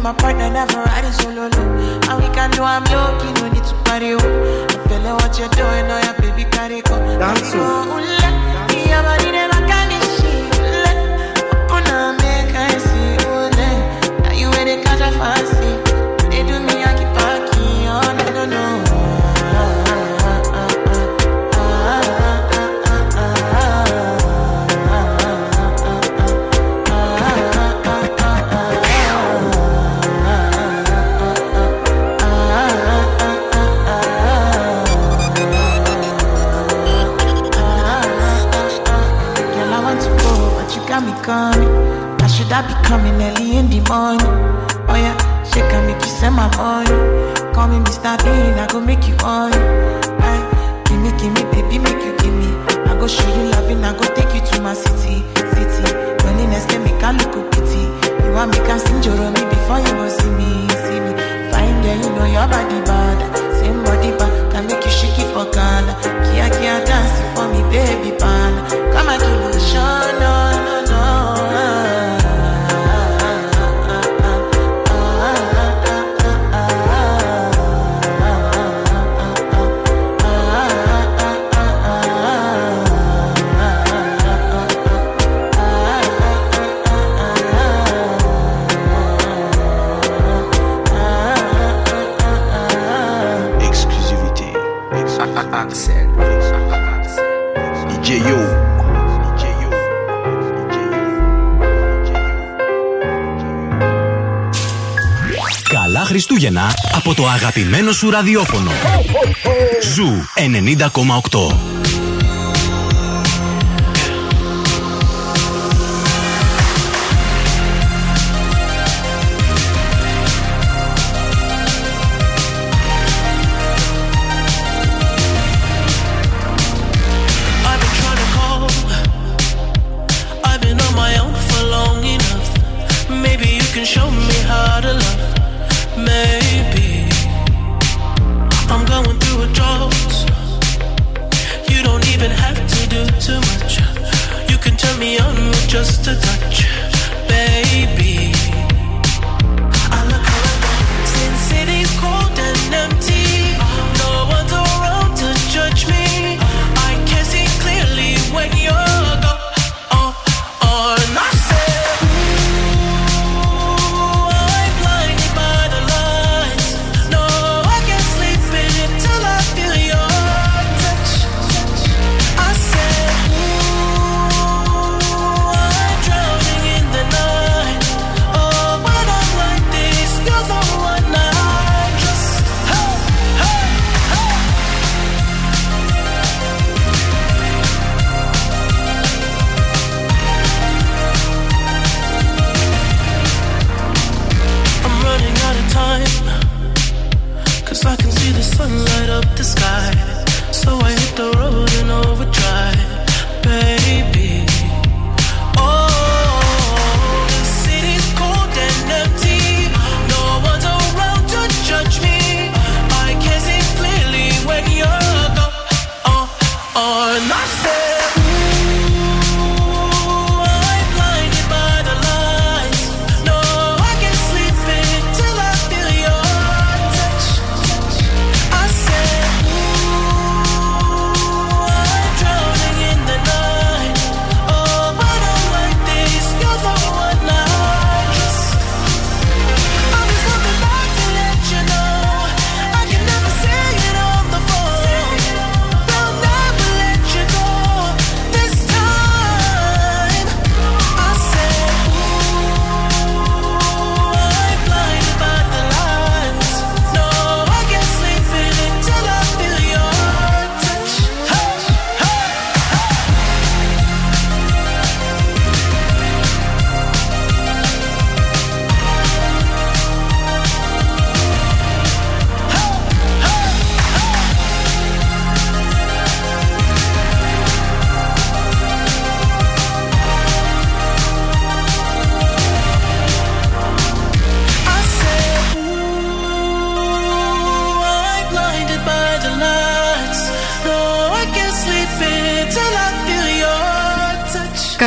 my partner, never riding solo. Loo. And we can do I'm low-key, no need to party. Oh. I feel like what you're doing, oh yeah, baby, carry go. Dance oh. go, oh, ooh, I be coming early in the morning? Oh yeah, she can make you send my money. Call me Mr. Bean, I go make you on. Aye, eh, give me, give me, baby, make you give me. I go show you loving, I go take you to my city, city. Loneliness can make I look pity. You want me can sing your me before you go see me, see me. Fine girl, you know your body bad. Same body bad, can make you shake it for Ghana. Kia kia dance for me, baby pan. Come and give me a show, no. Χριστούγεννα από το αγαπημένο σου ραδιόφωνο. Zoo 90,8.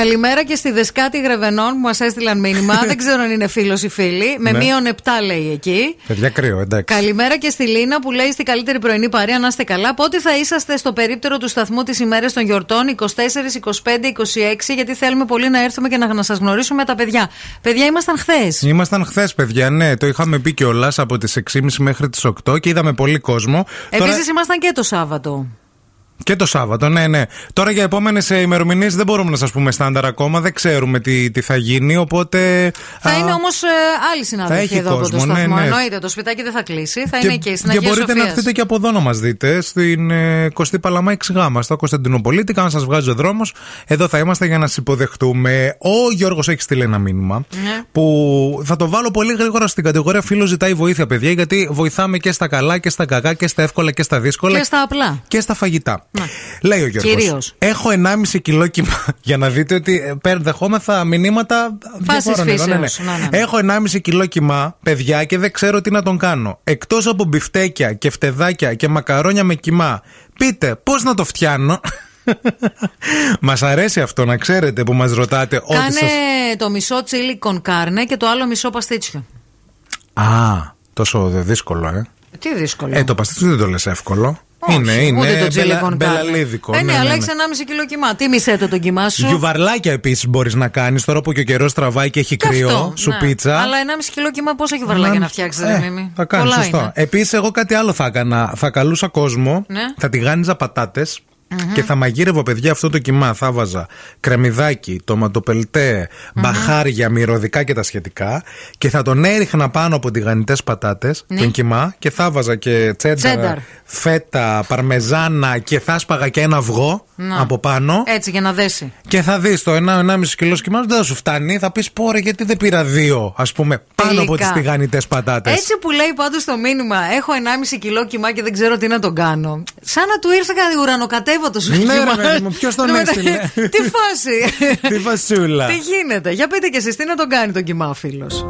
Καλημέρα και στη Δεσκάτη Γρεβενών που μας έστειλαν μήνυμα. Δεν ξέρω αν είναι φίλος ή φίλη. Με Ναι. μείον 7 λέει εκεί. Παιδιά κρύο, εντάξει. Καλημέρα και στη Λίνα που λέει στη καλύτερη πρωινή παρέα να είστε καλά. Πότε θα είσαστε στο περίπτερο του σταθμού τι ημέρε των γιορτών 24, 25, 26, γιατί θέλουμε πολύ να έρθουμε και να σας γνωρίσουμε τα παιδιά. Παιδιά, ήμασταν χθες. Ήμασταν χθες, παιδιά, ναι. Το είχαμε πει κιόλας από τις 6.30 μέχρι τις 8 και είδαμε πολύ κόσμο. Τώρα- Επίση, ήμασταν και το Σάββατο. Και το Σάββατο, ναι, ναι. Τώρα για επόμενες ημερομηνίες δεν μπορούμε να σας πούμε στάνταρ ακόμα. Δεν ξέρουμε τι, τι θα γίνει. Οπότε. Θα α, είναι όμως άλλοι συνάδελφοι έχει εδώ από το κόσμο, ναι, σταθμό. ναι. Εννοείται, το σπιτάκι δεν θα κλείσει. Θα και, είναι εκεί στην και Αγία μπορείτε να Σοφίας. έρθετε και από εδώ να μας δείτε στην ε, Κωστή Παλαμά 6 στο Κωνσταντινοπολίτη. Κάνα σας βγάζει ο δρόμος. Εδώ θα είμαστε για να σας υποδεχτούμε. Ο Γιώργος έχει στείλει ένα μήνυμα Ναι. που θα το βάλω πολύ γρήγορα στην κατηγορία Φίλος ζητάει βοήθεια, παιδιά, γιατί βοηθάμε και στα καλά και στα κακά και στα εύκολα και στα δύσκολα Και στα απλά. και στα φαγητά. Λέει ο Γιώργος Κυρίως. Έχω 1,5 κιλό κοιμά. Για να δείτε ότι ε, παίρνει- δεχόμεθα μηνύματα Πάσης διαφόρων εδώ, ναι, ναι. φύσεως. Ναι, ναι, ναι. Έχω 1,5 κιλό κοιμά, παιδιά, και δεν ξέρω τι να τον κάνω. Εκτός από μπιφτέκια και φτεδάκια και μακαρόνια με κοιμά, πείτε πώς να το φτιάνω; Μας αρέσει αυτό να ξέρετε που μας ρωτάτε. ότι Κάνε σας- το μισό τσίλι κονκάρνε και το άλλο μισό παστίτσιο. Α, τόσο δε- δύσκολο, ε. Τι δύσκολο. Ε, το παστίτσιο δεν το λες εύκολο. Όχι, είναι, είναι. Ούτε το τσίλι μπελα- κονκάρνε. μπελαλίδικο. Ε, ναι, ναι, αλλά ναι, έχεις ναι. 1,5 κιλό κοιμά. Τι μισέτο τον κοιμά σου; Γιουβαρλάκια επίσης μπορείς να κάνεις τώρα που και ο καιρός τραβάει και έχει Και κρύο. αυτό, Σου ναι. πίτσα. Αλλά 1,5 κιλό κοιμά πόσα γιουβαρλάκια να φτιάξεις, Ε, ρε Μίμη; Θα κάνεις, Πολλά σωστό. είναι. Επίσης, εγώ κάτι άλλο θα έκανα. Θα καλούσα κόσμο, Ναι. θα τηγάνιζα πατάτες Και θα μαγείρευα, παιδιά, αυτό το κοιμά. Θα βάζα κρεμμυδάκι, τοματοπελτέ, μπαχάρια, μυρωδικά και τα σχετικά. Και θα τον έριχνα πάνω από τηγανιτές πατάτες, Ναι. τον κοιμά. Και θα βάζα και τσένταρ, Τσένταρ. φέτα, παρμεζάνα και θα σπαγα και ένα αυγό Να. από πάνω. Έτσι για να δέσει. Και θα δεις το 1,5 κιλό σκυμά δεν θα σου φτάνει. Θα πεις πόρε, γιατί δεν πήρα δύο, ας πούμε, πάνω από τις Τελικά. τηγανιτέ πατάτες. Έτσι που λέει πάντως το μήνυμα, έχω 1,5 κιλό κοιμά και δεν ξέρω τι να τον κάνω. Σαν να του ήρθε κάτι ουρανοκατέβατο σου Ναι, κοιμά. ρε παιδί μου, ποιος τον Εν τω μεταξύ, έστειλε; Τι φάση. Τι φασούλα. τι γίνεται. Για πείτε κι εσείς, τι να τον κάνει τον κοιμά, φίλος;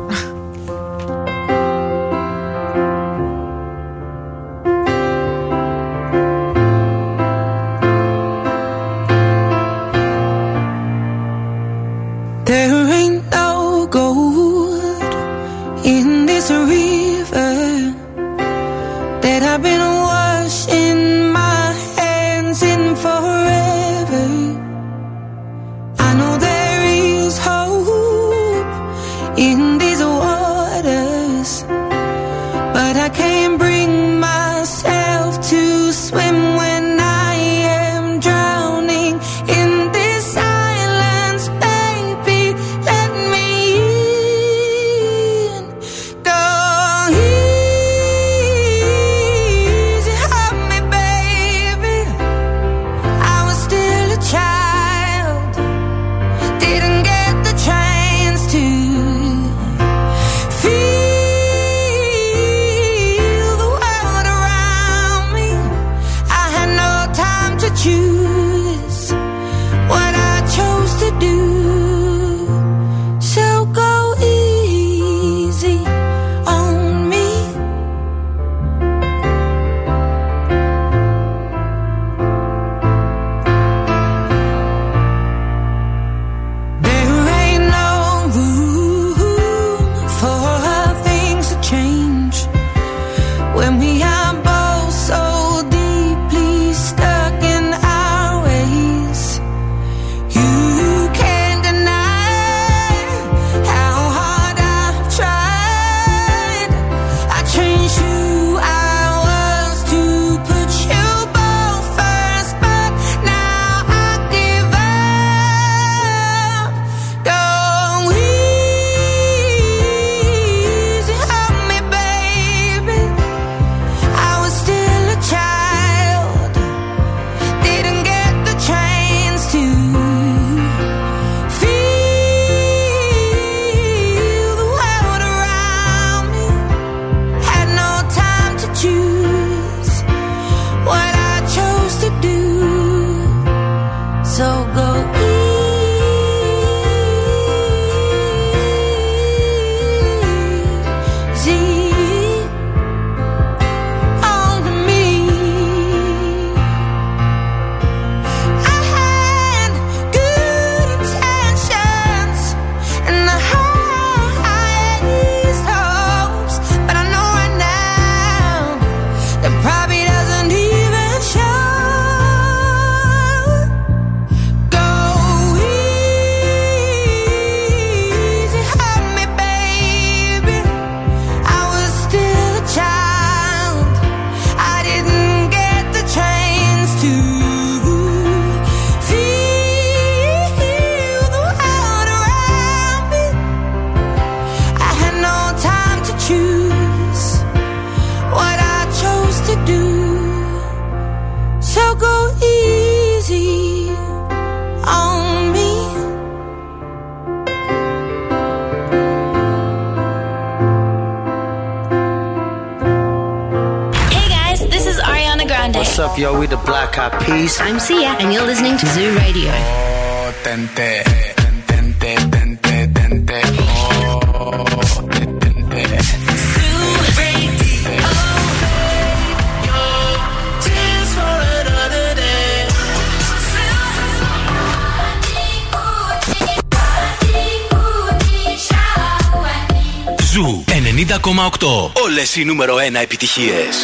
αυτές οι νούμερο 1 επιτυχίες.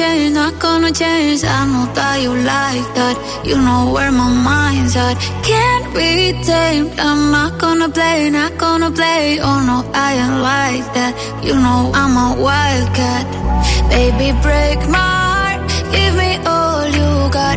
Change, not gonna change. I know that you like that. You know where my mind's at. Can't be tamed. I'm not gonna play, not gonna play. Oh no, I ain't like that. You know I'm a wildcat. Baby, break my heart. Give me all you got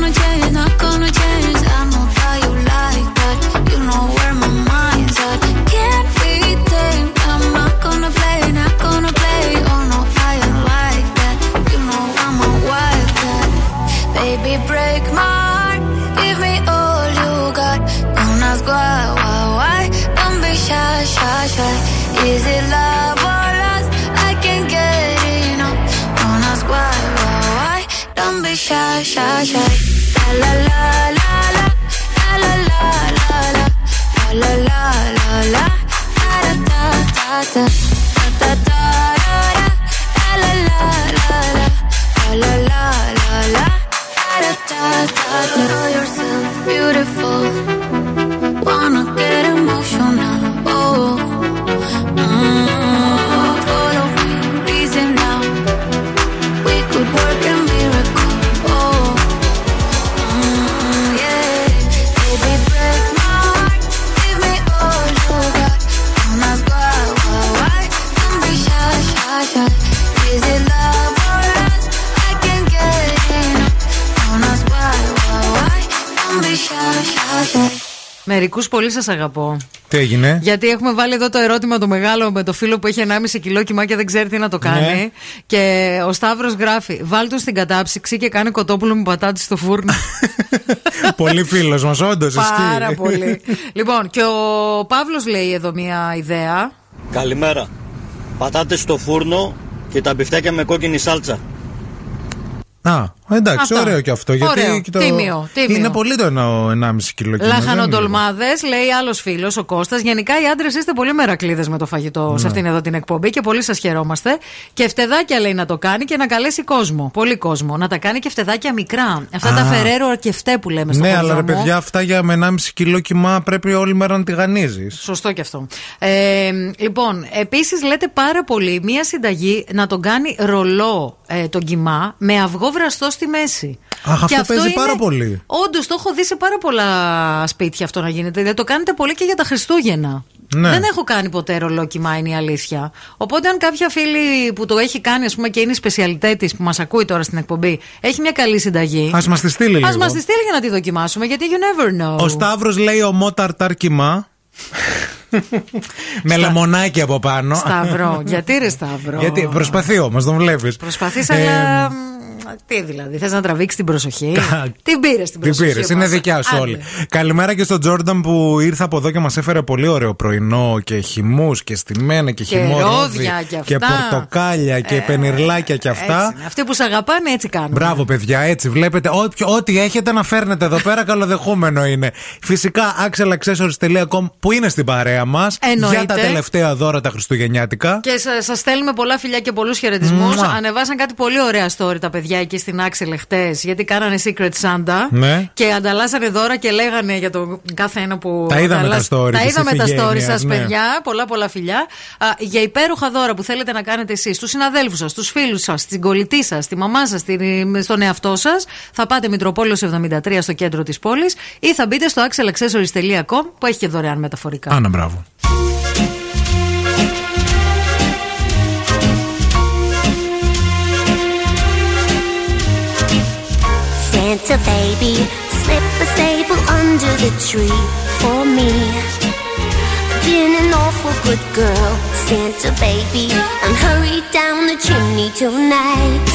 gonna change, not gonna change. I know that you like that. You know where my mind's at. Can't. I'm not gonna play, not gonna play. Oh no, I ain't like that. You know I'm. Baby, break my heart. Give me all you got. Don't ask why, why, why. Don't be shy, shy, shy. Is it love or lust? I can't get enough. Don't ask why, why, why. Don't be shy, shy, shy. Μερικούς πολύ σας αγαπώ. Τι έγινε; Γιατί έχουμε βάλει εδώ το ερώτημα το μεγάλο με το φίλο που έχει 1,5 κιλό κοιμά και δεν ξέρει τι να το κάνει. Ναι. Και ο Σταύρος γράφει: Βάλ του στην κατάψυξη και κάνει κοτόπουλο με πατάτη στο φούρνο. Πολύ φίλος μας, όντως. Πάρα πολύ. λοιπόν, και ο Παύλος λέει εδώ μια ιδέα. Καλημέρα. Πατάτες στο φούρνο και τα μπιφτέκια με κόκκινη σάλτσα. Α, εντάξει, Αυτά. ωραίο και αυτό. Γιατί Ωραίο. και το... Τίμιο, τίμιο. Είναι πολύ το 1,5 κιλό κοινό. Λαχανοτολμάδε, λέει άλλος φίλος, ο Κώστας Γενικά οι άντρες είστε πολύ μερακλείδες με το φαγητό σε Ναι. αυτήν εδώ την εκπομπή και πολύ σας χαιρόμαστε. Και φτεδάκια λέει να το κάνει και να καλέσει κόσμο. Πολύ κόσμο. Να τα κάνει και φτεδάκια μικρά. Αυτά τα Α. φεραίρο αρκευτέ που λέμε στο Ναι, αλλά ρε χωριό μου. παιδιά, αυτά για με 1,5 κιλό κοιμά πρέπει όλη μέρα να τη γανίζεις. Σωστό και αυτό. Ε, λοιπόν, επίσης λέτε πάρα πολύ μία συνταγή να τον κάνει ρολό ε, τον κοιμά με αυγό βραστό στη μέση. Αχ, αυτό παίζει πάρα πολύ. Όντως, το έχω δει σε πάρα πολλά σπίτια αυτό να γίνεται. Δηλαδή, το κάνετε πολύ και για τα Χριστούγεννα. Ναι. Δεν έχω κάνει ποτέ ρολό κοιμά, είναι η αλήθεια. Οπότε, αν κάποια φίλη που το έχει κάνει, ας πούμε, και είναι η σπεσιαλιτέ τη που μας ακούει τώρα στην εκπομπή, έχει μια καλή συνταγή. Α μας τη στείλει λίγο. Α μας τη στείλει για να τη δοκιμάσουμε, γιατί you never know. Ο Σταύρος λέει ομό ταρτάρ κοιμά. με λεμονάκι από πάνω. Σταυρό. γιατί ρε Σταυρό. Γιατί προσπαθεί όμως, τον βλέπεις. Προσπαθείς, αλλά. Μ, Τι δηλαδή, θες να τραβήξεις την προσοχή; την πήρες την Την προσοχή. πήρες, είναι μας. δικιά σου Άντε. όλη. Καλημέρα και στον Τζόρνταν που ήρθε από εδώ και μας έφερε πολύ ωραίο πρωινό και χυμούς και στημένα και, Και χυμωρόδι ρόδια και και αυτά. πορτοκάλια και Ε, πενιρλάκια και αυτά. Έτσι είναι. Αυτοί που σε αγαπάνε έτσι κάνουν. Μπράβο, παιδιά, έτσι βλέπετε. Ό,τι, ό,τι έχετε να φέρνετε εδώ πέρα, καλοδεχούμενο είναι. Φυσικά, axelaccessories.com που είναι στην παρέα μας Εννοείται. για τα τελευταία δώρα τα Χριστουγεννιάτικα. Και σα σας στέλνουμε πολλά φιλιά και πολλούς χαιρετισμούς. Μουα. Ανεβάσαν κάτι πολύ ωραία story τα παιδιά εκεί στην Άξελ εχθέ, γιατί κάνανε Secret Santa. Ναι. Και ανταλλάσσανε δώρα και λέγανε για τον κάθε ένα που. Τα είδαμε ανταλλάσ- τα story Τα της είδαμε τα story Ιφηγένειας, σας, ναι. παιδιά. Πολλά, πολλά φιλιά. Α, για υπέροχα δώρα που θέλετε να κάνετε εσείς, στους συναδέλφους σας, στους φίλους σας, στην κολλητή σας, στη μαμά σας, στον εαυτό σας, θα πάτε Μητροπόλεως 73 στο κέντρο της πόλης ή θα μπείτε στο axelaccessories.com που έχει και δωρεάν μεταφορικά. Άνα, μπράβο. Santa baby, slip a stable under the tree for me. Been an awful good girl, Santa baby, and hurry down the chimney tonight.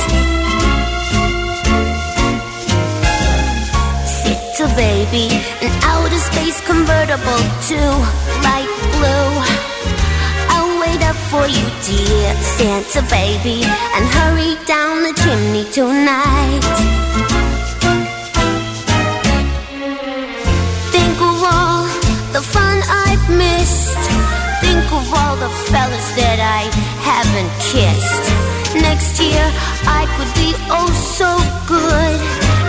Santa baby, an outer space convertible to light blue. For you, dear Santa baby, and hurry down the chimney tonight. Of all the fellas that I haven't kissed. Next year I could be oh so good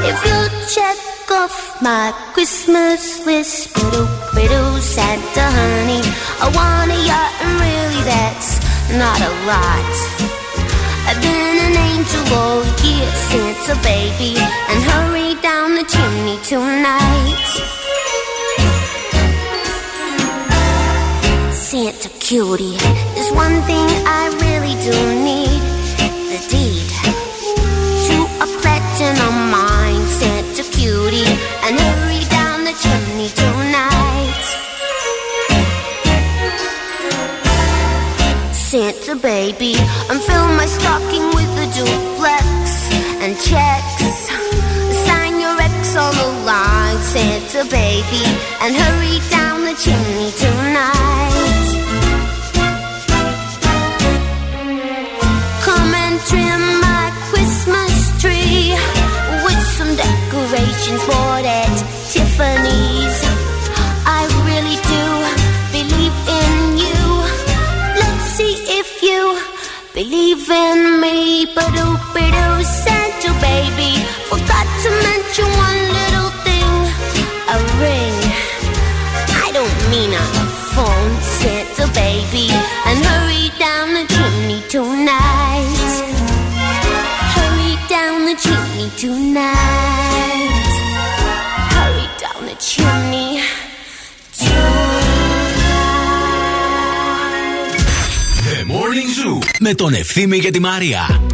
if you'll check off my Christmas list. Biddle, biddle, Santa honey, I want a yacht, and really that's not a lot. I've been an angel all year, Santa baby, and hurry down the chimney tonight. Santa cutie, there's one thing I really do need the deed to a platinum mine. Santa cutie, and hurry down the chimney tonight. Santa baby, and fill my stocking with a duplex and checks. little baby and hurry down the chimney tonight. Come and trim my Christmas tree with some decorations bought at Tiffany's. I really do believe in you. Let's see if you believe in me. Ba-doo-ba-doo, Santa baby, forgot to mention one. Nina. Phone Santa oh, baby and hurry down the chimney tonight. Hurry down the chimney tonight. Hurry down the chimney tonight. The Morning Zoo με τον Ευθύμη και τη Μαρία.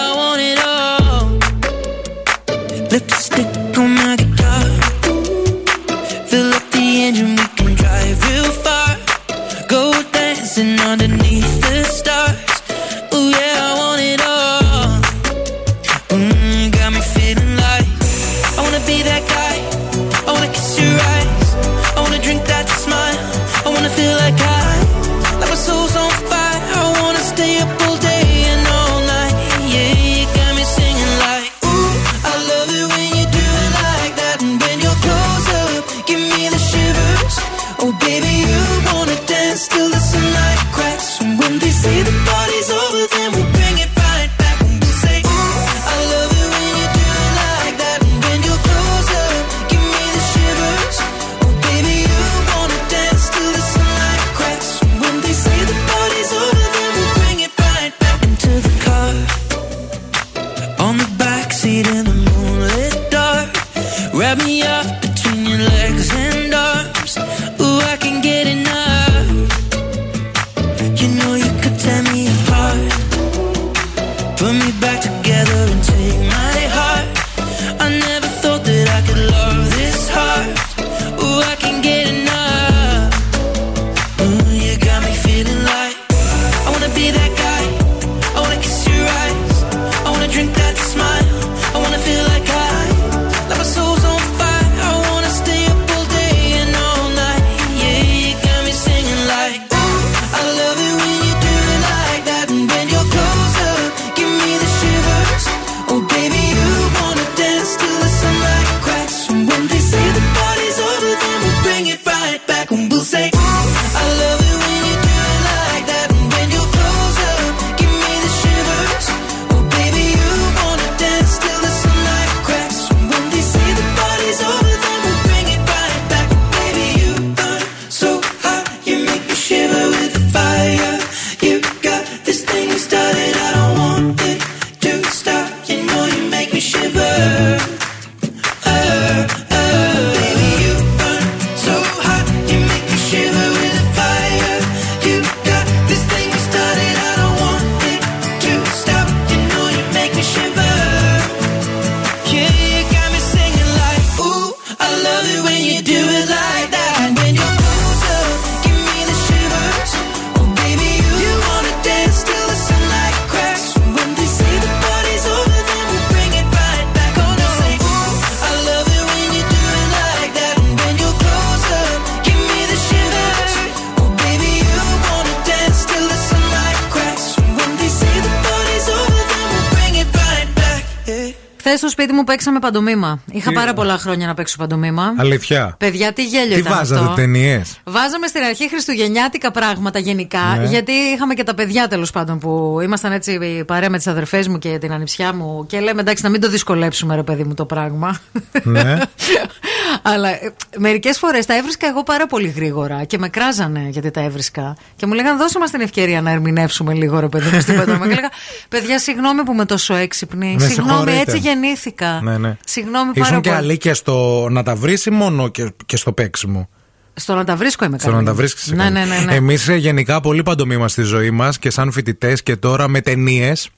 σπίτι μου παίξαμε παντομήμα. Είχα πάρα πολλά χρόνια να παίξω παντομήμα. Αλήθεια. Παιδιά, τι γέλιο τι ήταν. Τι βάζατε ταινίες; Βάζαμε στην αρχή χριστουγεννιάτικα πράγματα γενικά. Ναι. Γιατί είχαμε και τα παιδιά τέλος πάντων που ήμασταν έτσι παρέα με τις αδερφές μου και την ανιψιά μου. Και λέμε εντάξει, να μην το δυσκολέψουμε ρε παιδί μου το πράγμα. Ναι. Αλλά ε, μερικές φορές τα έβρισκα εγώ πάρα πολύ γρήγορα και με κράζανε γιατί τα έβρισκα. Και μου λέγανε δώσε μας την ευκαιρία να ερμηνεύσουμε λίγο ρε παιδί μου στην Και έλεγα παιδιά, συγγνώμη που με τόσο έξυπνη. Συγγνώμη, έτσι γεννήθηκα μαλάκα. Ναι, ναι. και αλή και στο να τα βρεις μόνο και, στο παίξιμο; Στο να τα βρίσκω είμαι Στο να τα βρίσκεις ναι, ναι, ναι, ναι, ναι. Γενικά πολύ παντομήμα στη ζωή μας Και σαν φοιτητές και τώρα με ταινίες.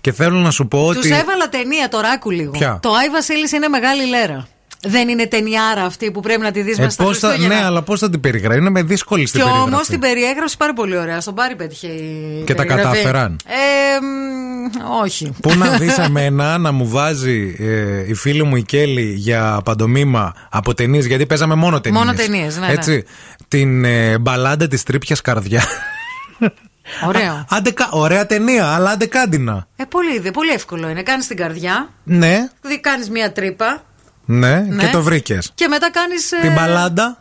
Και θέλω να σου πω ότι... του έβαλα ταινία τώρα άκου λίγο Το Άι Βασίλης είναι μεγάλη λέρα δεν είναι ταινιάρα αυτή που πρέπει να τη δεις Ε, μέσα στα πώς θα, Χριστούγεννα. ναι, αλλά πώς θα την περιγράφει. Είναι με δύσκολη στην Και περιγραφή. όμω την περιέγραψε πάρα πολύ ωραία. Στον Πάρη πέτυχε η Και τα περιγραφή. κατάφεραν. Ε, μ, όχι. Πού να δεις εμένα να μου βάζει ε, η φίλη μου η Κέλλη για παντομήμα από ταινίες, γιατί παίζαμε μόνο ταινίες. Μόνο ταινίες, ναι, ναι. Έτσι. Την ε, μπαλάντα της τρύπιας καρδιά. Ωραίο. Άντε, κα- ωραία ταινία, αλλά άντε κάντινα. Ε, πολύ, δε- πολύ εύκολο είναι. Κάνεις την καρδιά, Ναι, κάνεις μία τρύπα ναι, Ναι. και το βρήκες. και μετά κάνεις. Την μπαλάντα.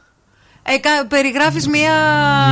Ε, περιγράφεις μία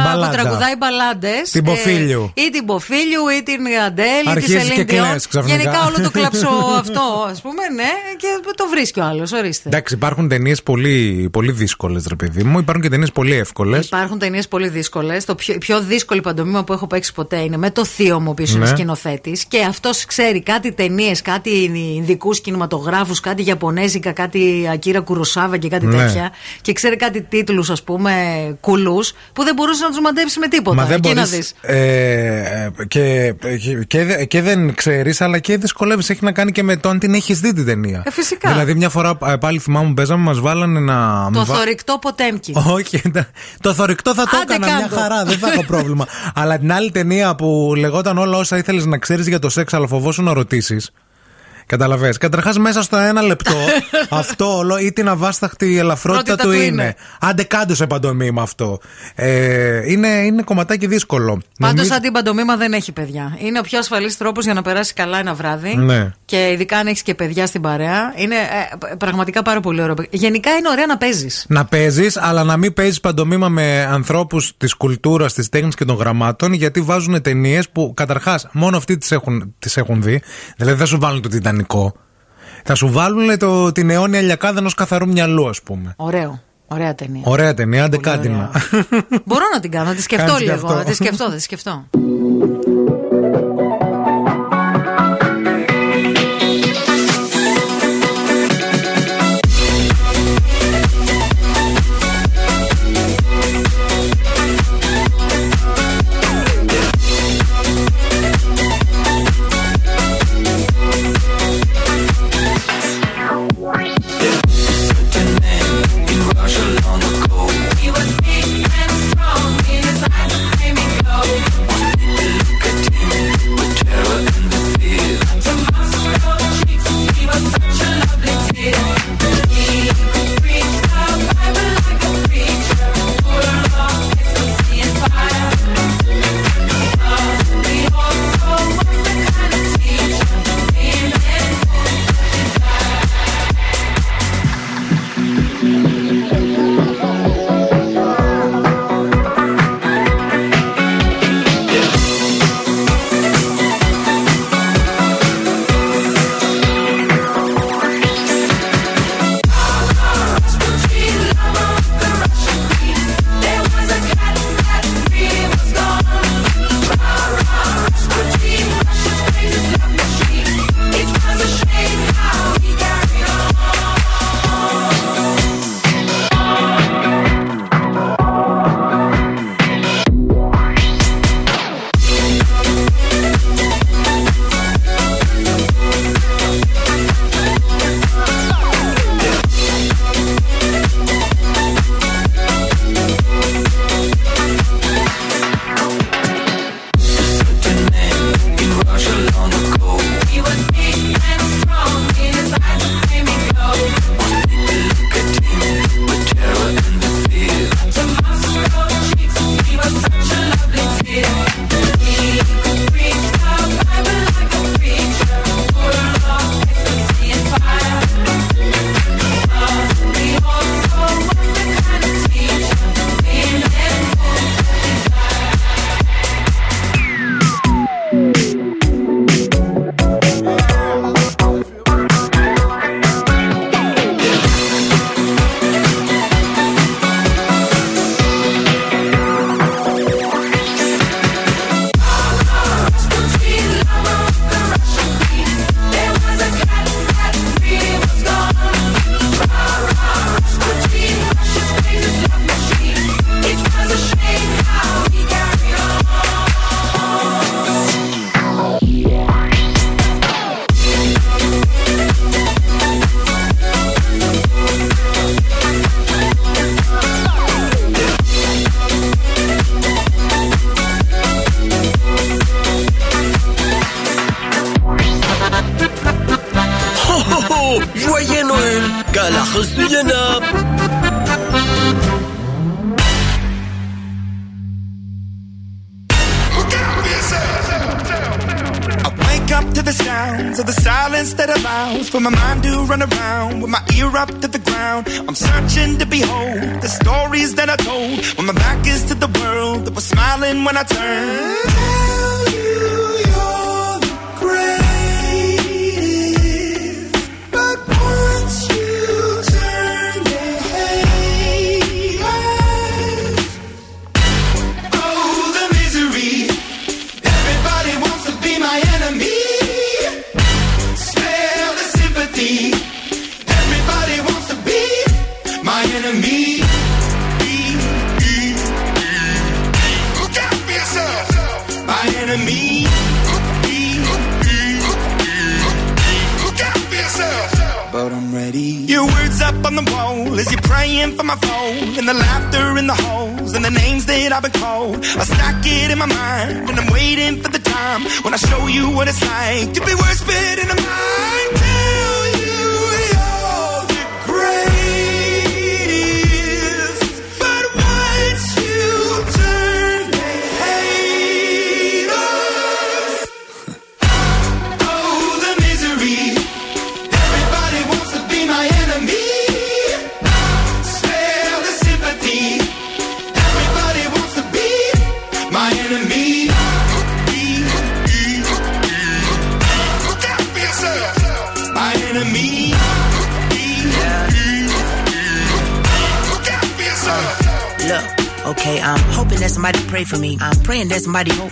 Μπαλάντα. που τραγουδάει μπαλάντες. Την Ποφίλιου. ή την Ποφίλιου, ή την Αντέλ, ή τη Αρχίζεις Σελήν και Διόν. κλαις ξαφνικά. Γενικά όλο το κλαψό αυτό, ας πούμε, ναι, και το βρίσκει ο άλλος. Ορίστε. Εντάξει, υπάρχουν ταινίες πολύ, πολύ δύσκολες, ρε παιδί μου. Υπάρχουν και ταινίες πολύ εύκολες. Υπάρχουν ταινίες πολύ δύσκολες. Το πιο, η πιο δύσκολη παντομήμα που έχω παίξει ποτέ είναι με το θείο μου, ο οποίος είναι Ναι. σκηνοθέτης. Και αυτός ξέρει κάτι ταινίες, κάτι ειδικού κινηματογράφους, κάτι Ιαπωνέζικα, κάτι Ακύρα Κουροσάβα και κάτι Ναι. τέτοια. Και ξέρει κάτι τίτλους, ας πούμε, κουλούς, που δεν μπορούσες να τους μαντέψεις με τίποτα. Μα δεν Εκεί να μπορείς, δεις. ε, και, και, και, και δεν ξέρεις, αλλά και δυσκολεύεις. Έχει να κάνει και με το αν την έχεις δει την ταινία. Ε, φυσικά. Δηλαδή, μια φορά ε, πάλι θυμάμαι, παίζαμε, μας βάλανε να. Το βα- θορυκτό ποτέμκι. Όχι, τα- το θορυκτό θα το Άντε, έκανα μια κάντο. χαρά, δεν θα έχω πρόβλημα. Αλλά την άλλη ταινία που λεγόταν όλα όσα ήθελες να ξέρεις για το σεξ, αλλά φοβόσου να ρωτήσεις. Καταλαβες. Καταρχάς, μέσα στο ένα λεπτό, αυτό όλο ή την αβάσταχτη ελαφρότητα Πρώτητα του του είναι. είναι. Άντε κάτω σε παντομήμα αυτό. Ε, είναι, είναι κομματάκι δύσκολο. Πάντως, Νομίζω- αντί παντομήμα δεν έχει παιδιά. Είναι ο πιο ασφαλής τρόπος για να περάσει καλά ένα βράδυ. Ναι. Και ειδικά αν έχεις και παιδιά στην παρέα. Είναι ε, πραγματικά πάρα πολύ ωραίο. Γενικά είναι ωραία να παίζεις. Να παίζεις, αλλά να μην παίζεις παντομήμα με ανθρώπους της κουλτούρας, της τέχνης και των γραμμάτων, γιατί βάζουν ταινίες που καταρχάς μόνο αυτοί τις έχουν, τις έχουν δει. Δηλαδή δεν σου βάλουν το Τιτανικό. Θα σου βάλουν το, την αιώνια λιακάδα ενός καθαρού μυαλού, ας πούμε. Ωραίο. Ωραία ταινία. Ωραία ταινία, άντε κάτι να. Μπορώ να την κάνω, να τη σκεφτώ Κάνεις και λίγο. αυτό. Να τη σκεφτώ, θα τη σκεφτώ.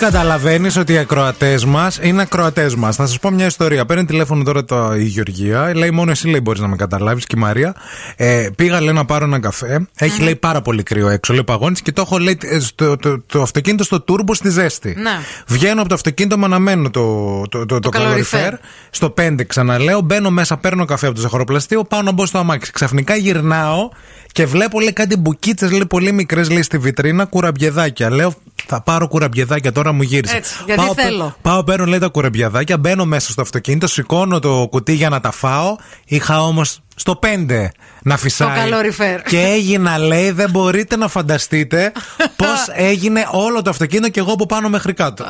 καταλαβαίνεις ότι οι ακροατές μας είναι ακροατές μας. Θα σας πω μια ιστορία. Παίρνει τηλέφωνο τώρα το, η Γεωργία. Λέει μόνο εσύ λέει μπορείς να με καταλάβεις και η Μαρία. Ε, πήγα λέει να πάρω ένα καφέ. Έχει λέει πάρα πολύ κρύο έξω. Λέει παγώνεις και το έχω λέει ε, στο, το, το, αυτοκίνητο στο τούρμπο στη ζέστη. Ναι. Βγαίνω από το αυτοκίνητο με αναμένω το, το, το, το, καλοριφέρ. Στο 5 ξαναλέω. Μπαίνω μέσα, παίρνω καφέ από το ζαχαροπλαστείο. Πάω να μπω στο αμάξι. Ξαφνικά γυρνάω και βλέπω λέει κάτι μπουκίτσες λέει πολύ μικρές λέει στη βιτρίνα κουραμπιεδάκια. Λέω θα πάρω κουραμπιεδάκια τώρα μου γύρισε. Έτσι, γιατί πάω, θέλω. Πάω, παίρνω λέει τα κουραμπιεδάκια, μπαίνω μέσα στο αυτοκίνητο, σηκώνω το κουτί για να τα φάω. Είχα όμως στο 5 να φυσάει. καλοριφέρ. Και έγινα, λέει, δεν μπορείτε να φανταστείτε πώς έγινε όλο το αυτοκίνητο και εγώ από πάνω μέχρι κάτω.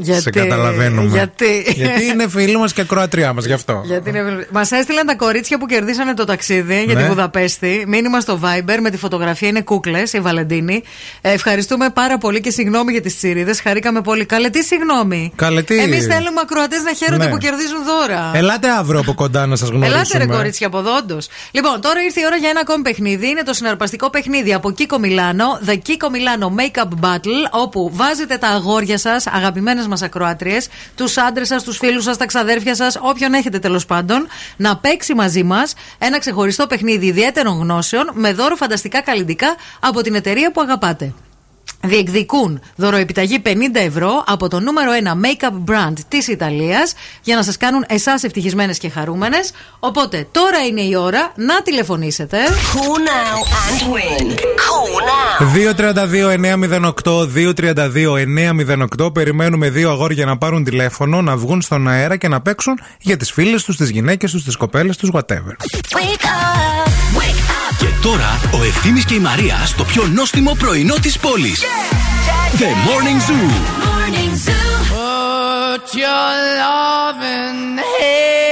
Γιατί, Σε καταλαβαίνουμε. Γιατί, Γιατί είναι φίλοι μας και ακροατριά μας, γι' αυτό. Γιατί είναι... Μας έστειλαν τα κορίτσια που κερδίσανε το ταξίδι για Ναι. τη Βουδαπέστη. Μήνυμα στο Viber με τη φωτογραφία είναι κούκλες, η Βαλεντίνη. Ε, ευχαριστούμε πάρα πολύ και συγγνώμη για τις τσιρίδες. Χαρήκαμε πολύ. Καλέ, τι συγγνώμη. Καλέ, τι- Εμείς θέλουμε ακροατές να χαίρονται Ναι. που κερδίζουν δώρα. Ελάτε αύριο από κοντά να σας γνωρίσουμε. Ελάτε ρε κορίτσια από εδώ, όντως. Λοιπόν, τώρα ήρθε η ώρα για ένα ακόμη παιχνίδι. Είναι το συναρπαστικό παιχνίδι από Kiko Milano, The Kiko Milano Makeup Battle, όπου βάζετε τα αγόρια σας, αγαπημένες μας ακροάτριες, τους άντρες σας, τους φίλους σας, τα ξαδέρφια σας, όποιον έχετε τέλος πάντων, να παίξει μαζί μας ένα ξεχωριστό παιχνίδι ιδιαίτερων γνώσεων με δώρο φανταστικά καλλιτικά από την εταιρεία που αγαπάτε. Διεκδικούν δωροεπιταγή 50 ευρώ από το νούμερο 1 make-up brand της Ιταλίας για να σας κάνουν εσάς ευτυχισμένες και χαρούμενες. Οπότε τώρα είναι η ώρα να τηλεφωνήσετε. Call now and win. Call now. 232-908, 232-908. Περιμένουμε δύο αγόρια να πάρουν τηλέφωνο, να βγουν στον αέρα και να παίξουν για τις φίλες τους, τις γυναίκες τους, τις κοπέλες τους, whatever. Wake up. Wake up. Και τώρα ο Ευθύμης και η Μαρία στο πιο νόστιμο πρωινό της πόλης. The Morning Zoo. Morning Zoo. Put your loving hand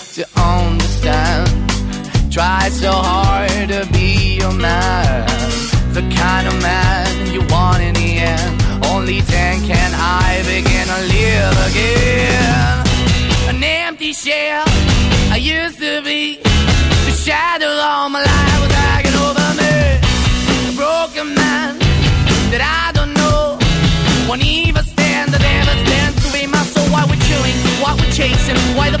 to understand. Try so hard to be your man. The kind of man you want in the end. Only then can I begin to live again. An empty shell I used to be. The shadow all my life was hanging over me. A broken man that I don't know. Won't even stand, that ever stands to be my soul. Why we're chilling, why we're chasing, why the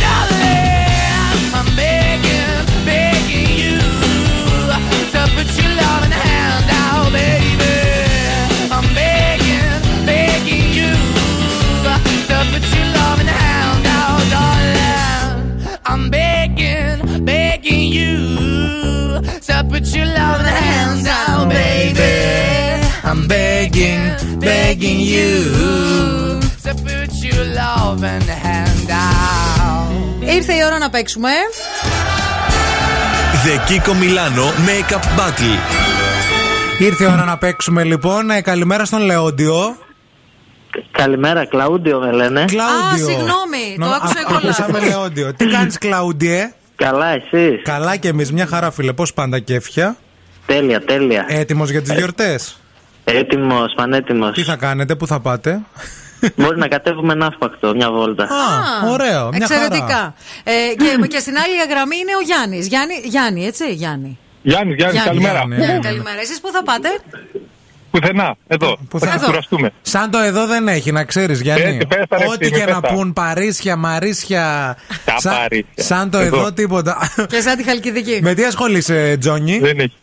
Ήρθε η ώρα να παίξουμε. The Kiko Milano Makeup Battle. Ήρθε η ώρα να παίξουμε λοιπόν. Ε, καλημέρα στον Λεόντιο. Καλημέρα, Κλαούντιο με λένε. Κλαούντιο. Α, συγγνώμη, το Νο- άκουσα α- εγώ Ακούσαμε λάθος. Λεόντιο. Τι κάνεις, Κλαούντιε; Καλά, εσείς; Καλά και εμείς, μια χαρά, φίλε. Πώς πάντα κέφια. Τέλεια, τέλεια. Έτοιμος για τις γιορτές; Έτοιμος, πανέτοιμος. Τι θα κάνετε, πού θα πάτε; Μπορεί να κατέβουμε ναύπακτο, μια βόλτα. Α, ωραίο. Μια Εξαιρετικά. χαρά. Ε, και, και στην άλλη γραμμή είναι ο Γιάννης. Γιάννη, Γιάννη, έτσι, Γιάννη. Γιάννη, Γιάννη, καλημέρα. Γιάννη, καλημέρα. Εσείς πού θα πάτε, Πουθενά, εδώ. Πού θα θα- κουραστούμε. Σαν το εδώ δεν έχει, να ξέρεις, Γιάννη. Πες, πες τα, ρε, Ό,τι ευθύμη, και πες να τα. πούν, Παρίσια, Μαρίσια. Τα σαν, Παρίσια. σαν το Εδώ. εδώ τίποτα. και σαν τη Χαλκιδική. Με τι ασχολείσαι, Τζόνι; Δεν έχει.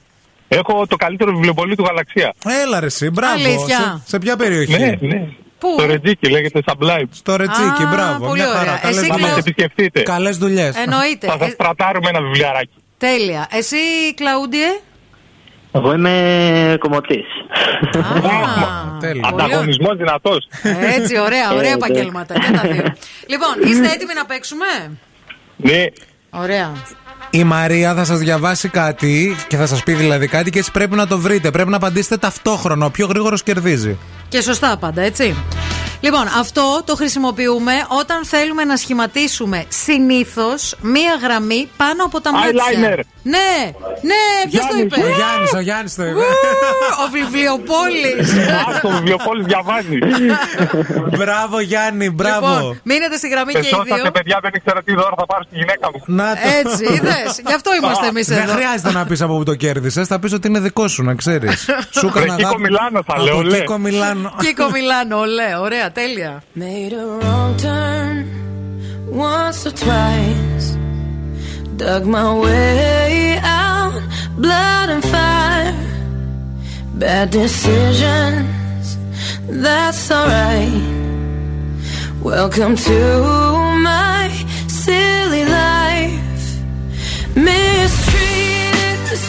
Έχω το καλύτερο βιβλιοπωλείο του Γαλαξία. Έλα ρε εσύ, μπράβο. Αλήθεια. Σε, σε ποια περιοχή; Ναι, ναι. Πού; Το Ρετζίκι λέγεται Sublime. Στο Ρετσίκι, Α, μπράβο. πολύ Μια ωραία. χαρά. Εσύ, Θα Κλαου- μας επισκεφτείτε. Καλές δουλειές. Εννοείται. Θα σας Ε, πρατάρουμε ένα βιβλιαράκι. τέλεια. Εσύ, Κλαούντιε; Εγώ είμαι κομμωτής. Ανταγωνισμός δυνατός. Έτσι, ωραία, ωραία Ε, επαγγέλματα. Και τα δύο. Λοιπόν, είστε έτοιμοι να παίξουμε; Ναι. Ωραία. Η Μαρία θα σας διαβάσει κάτι και θα σας πει δηλαδή κάτι και έτσι πρέπει να το βρείτε. Πρέπει να απαντήσετε ταυτόχρονα. Ο πιο γρήγορος κερδίζει. Και σωστά πάντα, έτσι. Λοιπόν, αυτό το χρησιμοποιούμε όταν θέλουμε να σχηματίσουμε συνήθως μία γραμμή πάνω από τα μάτια. Eyeliner. Ναι, ναι, ποιος το είπε; Ο Γιάννης, ο Γιάννης το είπε. Ου, Ο βιβλιοπόλης. Α, το βιβλιοπόλης διαβάζει. μπράβο, Γιάννη, μπράβο. Λοιπόν, μείνετε στη γραμμή και οι δύο. Εσώσατε, παιδιά, δεν ήξερα τι δώρο θα πάρω στη γυναίκα μου. Να το. Έτσι, είδες. Γι' αυτό είμαστε εμείς Δεν εδώ. χρειάζεται να πεις από που το κέρδισες. Θα πεις ότι είναι δικό σου, να ξέρεις. Σου Ρε, έκανα Κίκο αγάπη. Μιλάνο θα Από λέω, λέ. Κίκο Μιλάνο. Κίκο Μιλάνο, ολέ, ωραία, τέλεια. Made a wrong turn once or twice. Dug my way out, blood and fire. Bad decisions, that's alright. Welcome to my silly life. Mistreated, this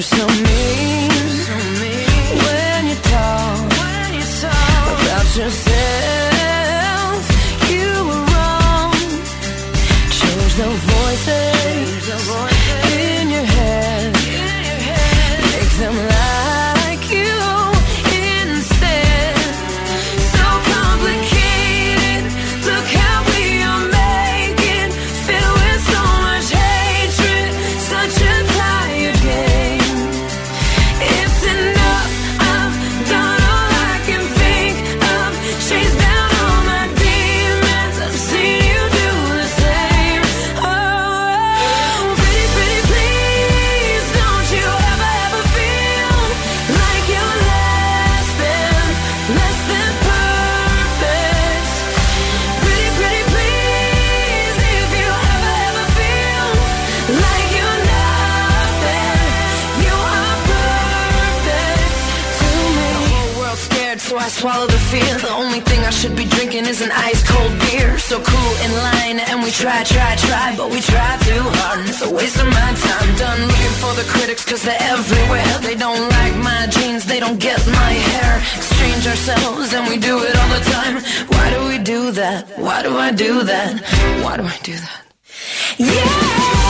So. In line, and we try, try, try, but we try too hard. It's a waste of my time. Done looking for the critics, cause they're everywhere. They don't like my jeans, they don't get my hair. Exchange ourselves, and we do it all the time. Why do we do that? Why do I do that? Why do I do that? Begging,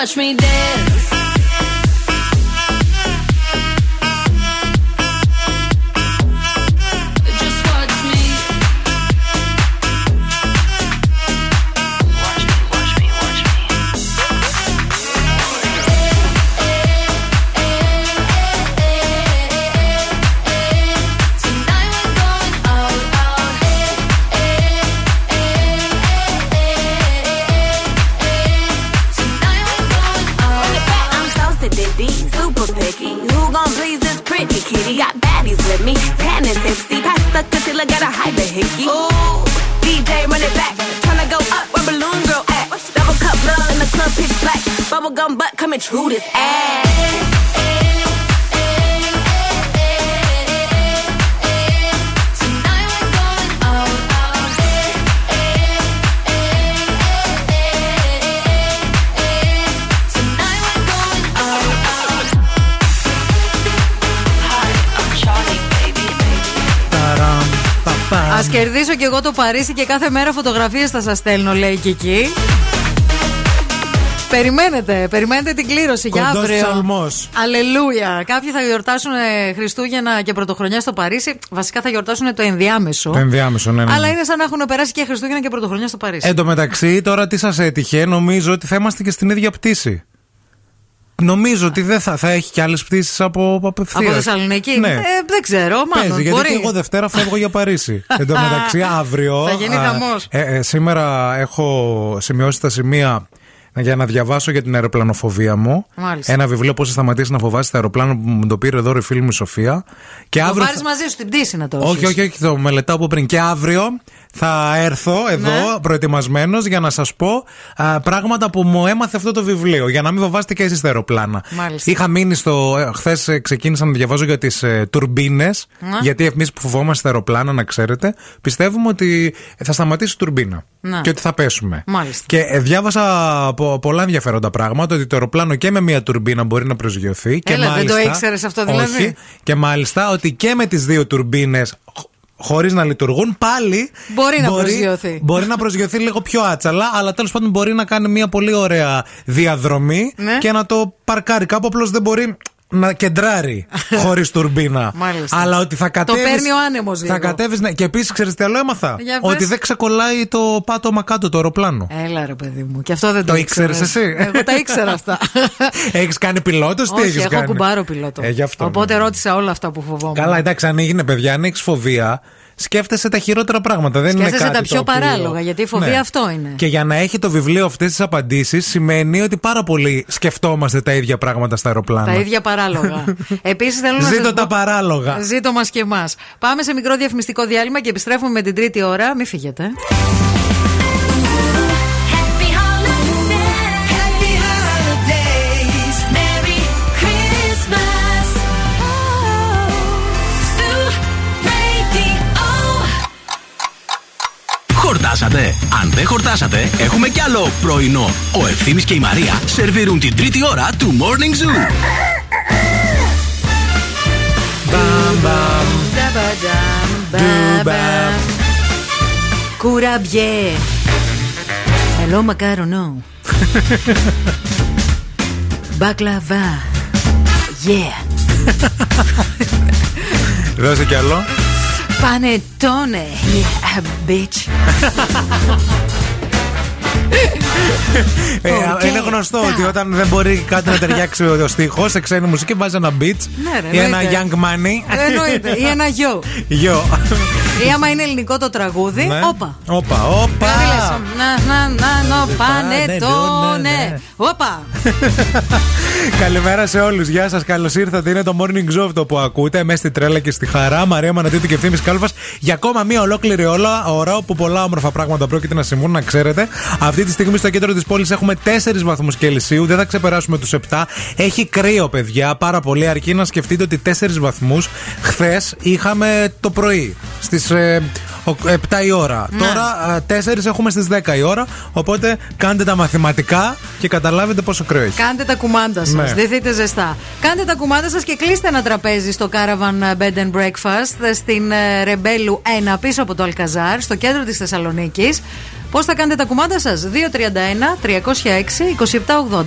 Watch me dance. Εγώ το Παρίσι και κάθε μέρα φωτογραφίες θα σας στέλνω, λέει και εκεί. Περιμένετε, περιμένετε την κλήρωση για Κοντός αύριο. ψαλμός. Αλληλούια. Κάποιοι θα γιορτάσουν ε, Χριστούγεννα και Πρωτοχρονιά στο Παρίσι. Βασικά θα γιορτάσουν το ενδιάμεσο. Το ενδιάμεσο, ναι, ναι. Αλλά είναι σαν να έχουν περάσει και Χριστούγεννα και Πρωτοχρονιά στο Παρίσι. Εν τω μεταξύ, τώρα τι σας έτυχε, νομίζω ότι θα είμαστε και στην ίδια πτήση. Νομίζω ότι δεν θα, θα έχει και άλλες πτήσεις από απευθείας. Από Θεσσαλονίκη; Ναι. Ε, δεν ξέρω, μάλλον. Παίζει, γιατί μπορεί. και εγώ Δευτέρα φεύγω για Παρίσι. Εν τω μεταξύ, αύριο. Θα γίνει α, χαμός. ε, ε, σήμερα έχω σημειώσει τα σημεία για να διαβάσω για την αεροπλανοφοβία μου. Μάλιστα. Ένα βιβλίο πώ θα σταματήσει να φοβάσει τα αεροπλάνα που μου το πήρε εδώ η φίλη μου η Σοφία. Και Το αύριο. πάρεις μαζί σου την πτήση να το Όχι, έχεις. όχι, όχι, το μελετάω από πριν. Και αύριο θα έρθω εδώ Ναι. προετοιμασμένος για να σας πω α, πράγματα που μου έμαθε αυτό το βιβλίο. Για να μην φοβάστε και εσείς τα αεροπλάνα. Μάλιστα. Είχα μείνει στο. Χθες ξεκίνησα να διαβάζω για τις ε, τουρμπίνες. Να. Γιατί εμείς που φοβόμαστε τα αεροπλάνα, να ξέρετε, πιστεύουμε ότι θα σταματήσει η τουρμπίνα. Να. Και ότι θα πέσουμε. Μάλιστα. Και ε, διάβασα πο- πολλά ενδιαφέροντα πράγματα. Ότι το αεροπλάνο και με μία τουρμπίνα μπορεί να προσγειωθεί. και Έλα, δεν μάλιστα, το ήξερες αυτό δηλαδή; Όχι. Και μάλιστα ότι και με τις δύο τουρμπίνες. Χωρίς να λειτουργούν, πάλι. Μπορεί να προσγειωθεί. Μπορεί να προσγειωθεί λίγο πιο άτσαλα, αλλά τέλος πάντων μπορεί να κάνει μια πολύ ωραία διαδρομή Ναι. και να το παρκάρει κάπου. Απλώς δεν μπορεί να κεντράρει χωρίς τουρμπίνα. Μάλιστα. Αλλά ότι θα κατέβει. παίρνει ο άνεμος λίγο. Θα κατέβεις. Ναι. Και επίσης, ξέρεις τι άλλο έμαθα; Για πες. Ότι δεν ξεκολλάει το πάτωμα κάτω το αεροπλάνο. Έλα ρε παιδί μου. Και αυτό δεν το, Το ήξερες ήξερες. εσύ; Εγώ τα ήξερα αυτά. Έχεις κάνει πιλότος, τι Όχι, έχεις έχω κάνει; κουμπάρο πιλότο. Ε, γι' αυτό. Οπότε ρώτησα όλα αυτά που φοβόμουν. Καλά, εντάξει, αν έγινε παιδιά, αν έχεις φοβία, σκέφτεσαι τα χειρότερα πράγματα. Δεν είναι Σκέφτεσαι κάτι τα πιο το οποίο- παράλογα, γιατί η φοβία Ναι. αυτό είναι. Και για να έχει το βιβλίο αυτές τις απαντήσεις, σημαίνει ότι πάρα πολύ σκεφτόμαστε τα ίδια πράγματα στα αεροπλάνα. Τα ίδια παράλογα. Επίσης θέλω να Ζήτω σας τα πω- παράλογα. Ζήτω μας και εμάς. Πάμε σε μικρό διαφημιστικό διάλειμμα και επιστρέφουμε με την τρίτη ώρα. Μην φύγετε. Χορτάσατε. Αν δεν χορτάσατε, έχουμε κι άλλο πρωινό. Ο Ευθύμης και η Μαρία σερβίρουν την τρίτη ώρα του Morning Zoo. Κουραμπιέ. Ελό μακάρονο. Μπακλαβά. Yeah. Δώσε κι άλλο. panettone. Yeah, bitch. Ε, Οκ. Είναι γνωστό ότι όταν δεν μπορεί κάτι να ταιριάξει ο στίχος σε ξένη μουσική, βάζει ένα beat Ναι, ρε, ή ένα εννοείται. young money. Εννοείται. Ή ένα γιο. Γιο. Ή άμα είναι ελληνικό το τραγούδι, Ναι. όπα. Όπα, όπα. Δηλαδή λες, να, να, να, νο, πανετόνε. ναι. Όπα. Καλημέρα σε όλους. Γεια σας, καλώς ήρθατε. Είναι το morning zoo αυτό που ακούτε. Μέσα στη τρέλα και στη χαρά. Μαρία Μανατίδου και ευθύνη Κάλφας. Για ακόμα μία ολόκληρη όλα ώρα όπου πολλά όμορφα πράγματα πρόκειται να συμβούν, να ξέρετε. Αυτή τη στιγμή στο κέντρο της πόλης έχουμε 4 βαθμούς Κελσίου. Δεν θα ξεπεράσουμε τους 7. Έχει κρύο, παιδιά, πάρα πολύ. Αρκεί να σκεφτείτε ότι 4 βαθμούς χθες είχαμε το πρωί. Στις 7 η ώρα. Ναι. Τώρα 4 έχουμε στις 10 η ώρα. Οπότε κάντε τα μαθηματικά και καταλάβετε πόσο κρύο έχει. Κάντε τα κουμάντα σας. Ναι. Δεθείτε ζεστά. Κάντε τα κουμάντα σας και κλείστε ένα τραπέζι στο Caravan Bed and Breakfast στην ε, Ρεμπέλου 1 πίσω από το Αλκαζάρ, στο κέντρο της Θεσσαλονίκης. Πώς θα κάνετε τα κουμάντα σας,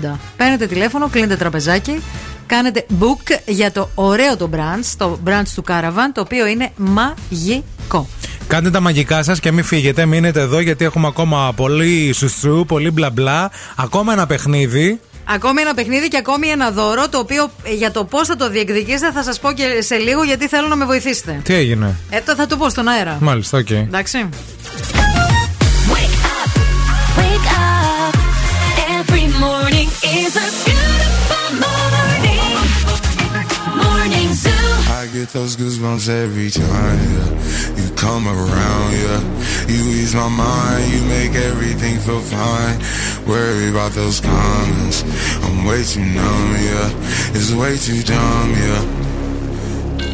231-306-2780. Παίρνετε τηλέφωνο, κλείνετε τραπεζάκι, κάνετε book για το ωραίο το brunch, το brunch του Caravan, το οποίο είναι μαγικό. Κάντε τα μαγικά σας και μην φύγετε. Μείνετε εδώ γιατί έχουμε ακόμα πολύ σουσού, πολύ μπλα μπλα. Ακόμα ένα παιχνίδι. Ακόμη ένα παιχνίδι και ακόμη ένα δώρο, το οποίο ε, για το πώς θα το διεκδικήσετε θα σας πω και σε λίγο γιατί θέλω να με βοηθήσετε. Τι έγινε; Ε, το θα το πω στον αέρα. Μάλιστα, οκ. Εντάξει. Morning is a beautiful morning. Morning. I get those goosebumps every time, yeah. You come around, yeah. You ease my mind, you make everything feel fine. Worry about those comments. I'm way too numb, yeah. It's way too dumb, yeah.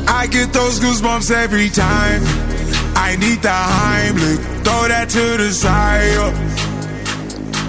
I get those goosebumps every time. I need the Heimlich, throw that to the side. yeah.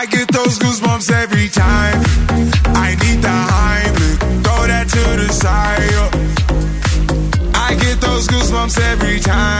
I get those goosebumps every time. I need throw that to the side. I get those goosebumps every time,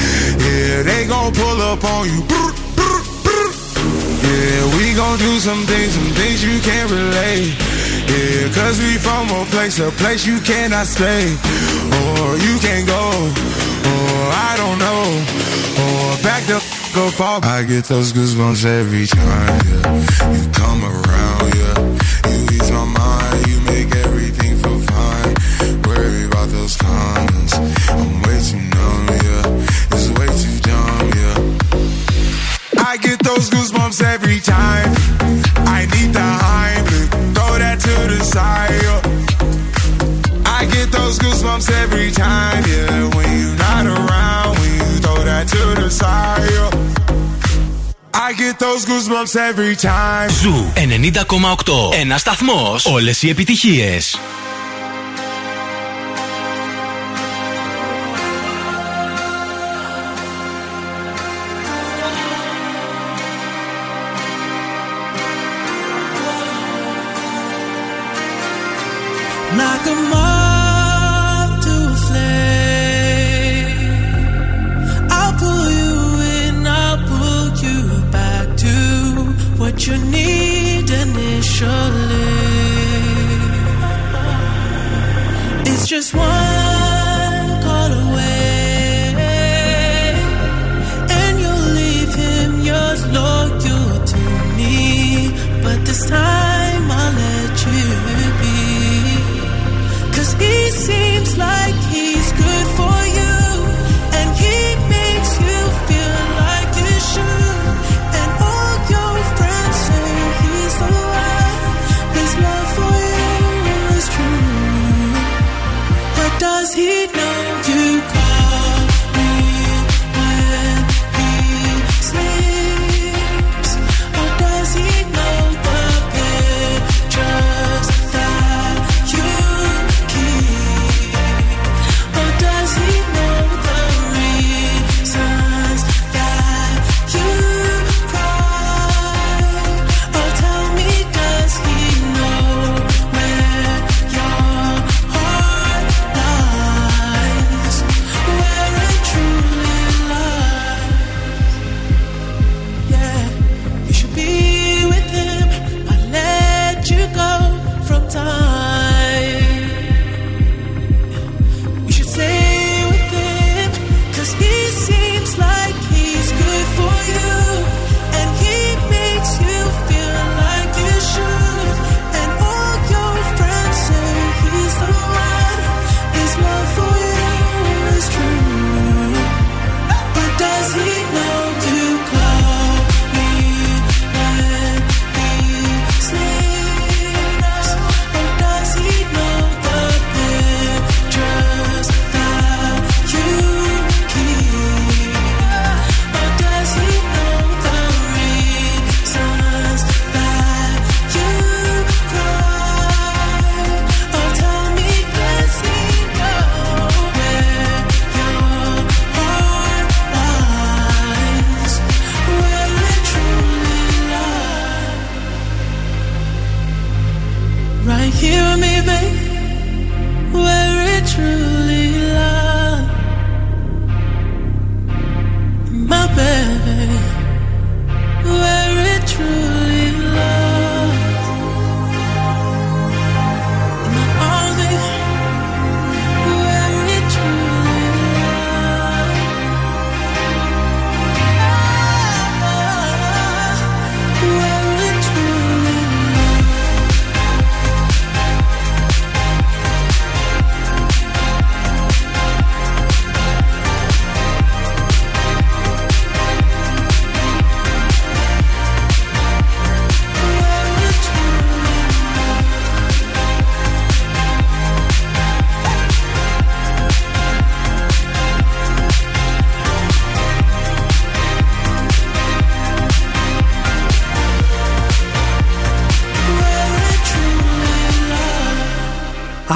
Yeah, they gon' pull up on you. Yeah, we gon' do some things, some things you can't relate. Yeah, cause we from a place, a place you cannot stay. Or you can't go, or I don't know. Or back the f- up off. I get those goosebumps every time, yeah. You come around, yeah. You ease my mind, you make everything feel fine. Worry about those comments. Ζού 90 ακόμα 8, ένας σταθμός, όλες οι επιτυχίες.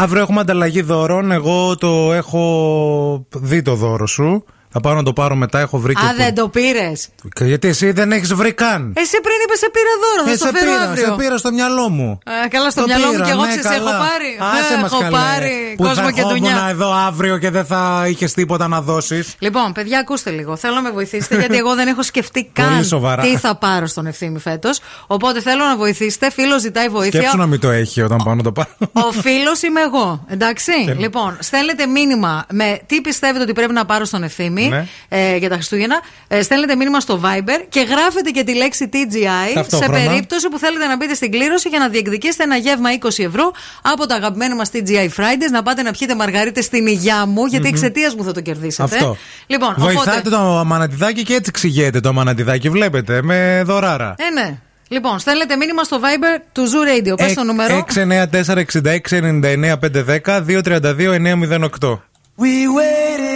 Αύριο έχουμε ανταλλαγή δώρων. Εγώ το έχω δει το δώρο σου. Θα πάω να το πάρω μετά. Έχω βρει και. Α, δεν το πήρες. Και Γιατί εσύ δεν έχεις βρει καν; Εσύ πριν είπες σε πήρα δώρο, θα Ε, στο σε φέρω πήρα, αύριο. σε πήρα στο μυαλό μου. Ε, καλά, στο Το μυαλό μου πήρα, και εγώ ναι, ξέρεις, έχω καλά. πάρει. Άσε Ε, μας έχω καλέ. πάρει Που κόσμο θα και ερχόμουν δουλειά. εδώ αύριο και δεν θα είχες τίποτα να δώσεις. Λοιπόν, παιδιά, ακούστε λίγο. Θέλω να με βοηθήσετε γιατί εγώ δεν έχω σκεφτεί καν Πολύ σοβαρά. τι θα πάρω στον ευθύνη φέτος. Οπότε θέλω να βοηθήσετε. Φίλος ζητάει βοήθεια. Σκέψου να μην το έχει όταν πάω να το πάρω. Ο φίλος είμαι εγώ. Εντάξει. Και- Λοιπόν, στέλνετε μήνυμα με τι πιστεύετε ότι πρέπει να πάρω στον ευθύνη Ναι. ε, για τα Χριστούγεννα. Ε, στέλνετε μήνυμα στο Viber και γράφετε και τη λέξη TGI σε Ταυτόχρονα. περίπτωση που θέλετε να μπείτε στην κλήρωση για να διεκδικήσετε ένα γεύμα 20 ευρώ από τα αγαπημένα μας TGI Fridays. Να πάτε να πιείτε μαργαρίτε στην υγειά μου, γιατί Μμμ. εξαιτίας μου θα το κερδίσετε. Αυτό. Λοιπόν, Βοηθάτε οπότε. το αμανατιδάκι και έτσι ξηγέται το αμανατιδάκι. Βλέπετε, με δωράρα. Ε, ναι. Λοιπόν, στέλνετε μήνυμα στο Viber του Zoo Radio. Πες το νούμερο. 694-6699-510 232-908. We waited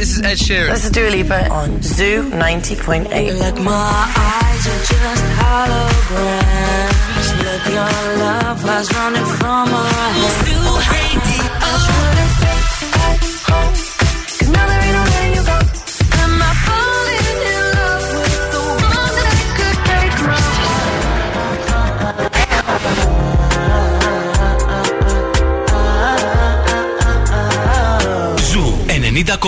this is Ed Sheeran. This is Dua Lipa on Zoo 90.8. Like my eyes are just holograms. Look, your love was running from our hands.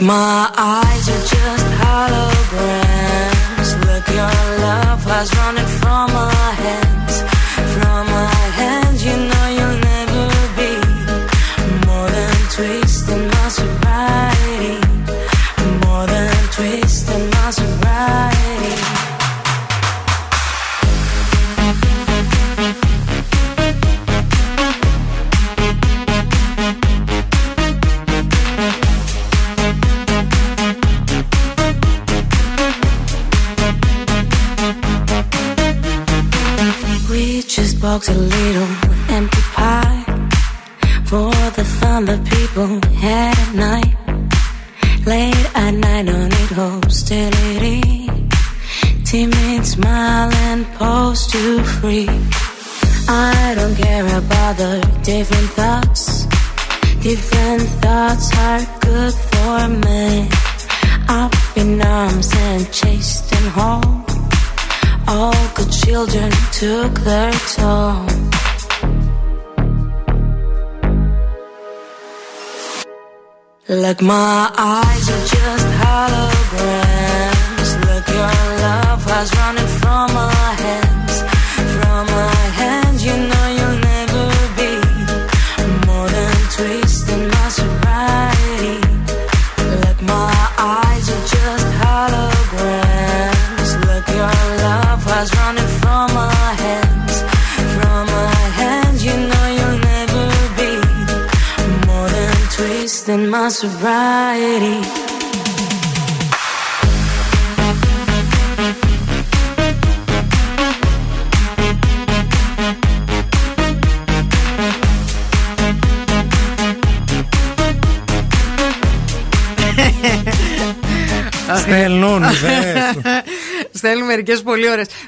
My eyes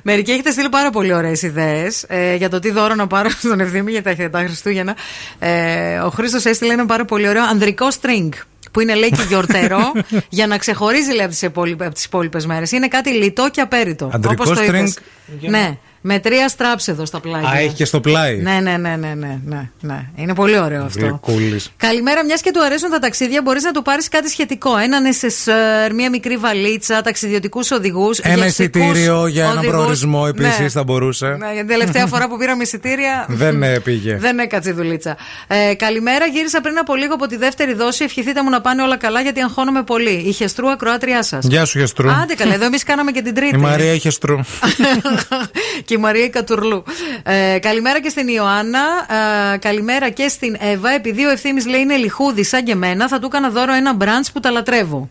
Μερικοί έχετε στείλει πάρα πολύ ωραίες ιδέες ε, για το τι δώρο να πάρω στον ευθύμη για τα, τα Χριστούγεννα. Ε, ο Χρήστος έστειλε ένα πάρα πολύ ωραίο ανδρικό string. Που είναι λέει και γιορτερό για να ξεχωρίζει λέει από τις υπόλοιπες μέρες. Είναι κάτι λιτό και απέριτο. Ανδρικό όπως το string, είπες. για Ναι, με τρία στράψ εδώ στα πλάγια. Α, έχει και στο πλάι. Ναι, ναι, ναι, ναι, ναι, ναι, ναι. Είναι πολύ ωραίο αυτό. Γλυκούλης. Καλημέρα, μιας και του αρέσουν τα ταξίδια, μπορείς να του πάρεις κάτι σχετικό. Έναν SSR, μια μικρή βαλίτσα, ταξιδιωτικούς οδηγούς. Ένα εισιτήριο για έναν προορισμό επίσης θα μπορούσε. Ναι, για την τελευταία φορά που πήραμε εισιτήρια. Δεν ε, πήγε. Δεν έκατσε η δουλίτσα. Ε, καλημέρα, γύρισα πριν από λίγο από τη δεύτερη δόση. Ευχηθείτε μου να πάνε όλα καλά γιατί αγχώνομαι πολύ. Η Χεστρού ακροάτριά σας. Γεια σου, Χεστρού. Άντε καλά, εδώ εμείς κάναμε και την τρίτη. Η Μαρία είχε στρού. και η Μαρία η Κατουρλού. Ε, καλημέρα και στην Ιωάννα. Ε, καλημέρα και στην Εύα. Επειδή ο ευθύνη λέει είναι λιχούδη σαν και εμένα, θα του έκανα δώρο ένα μπραντς που τα λατρεύω.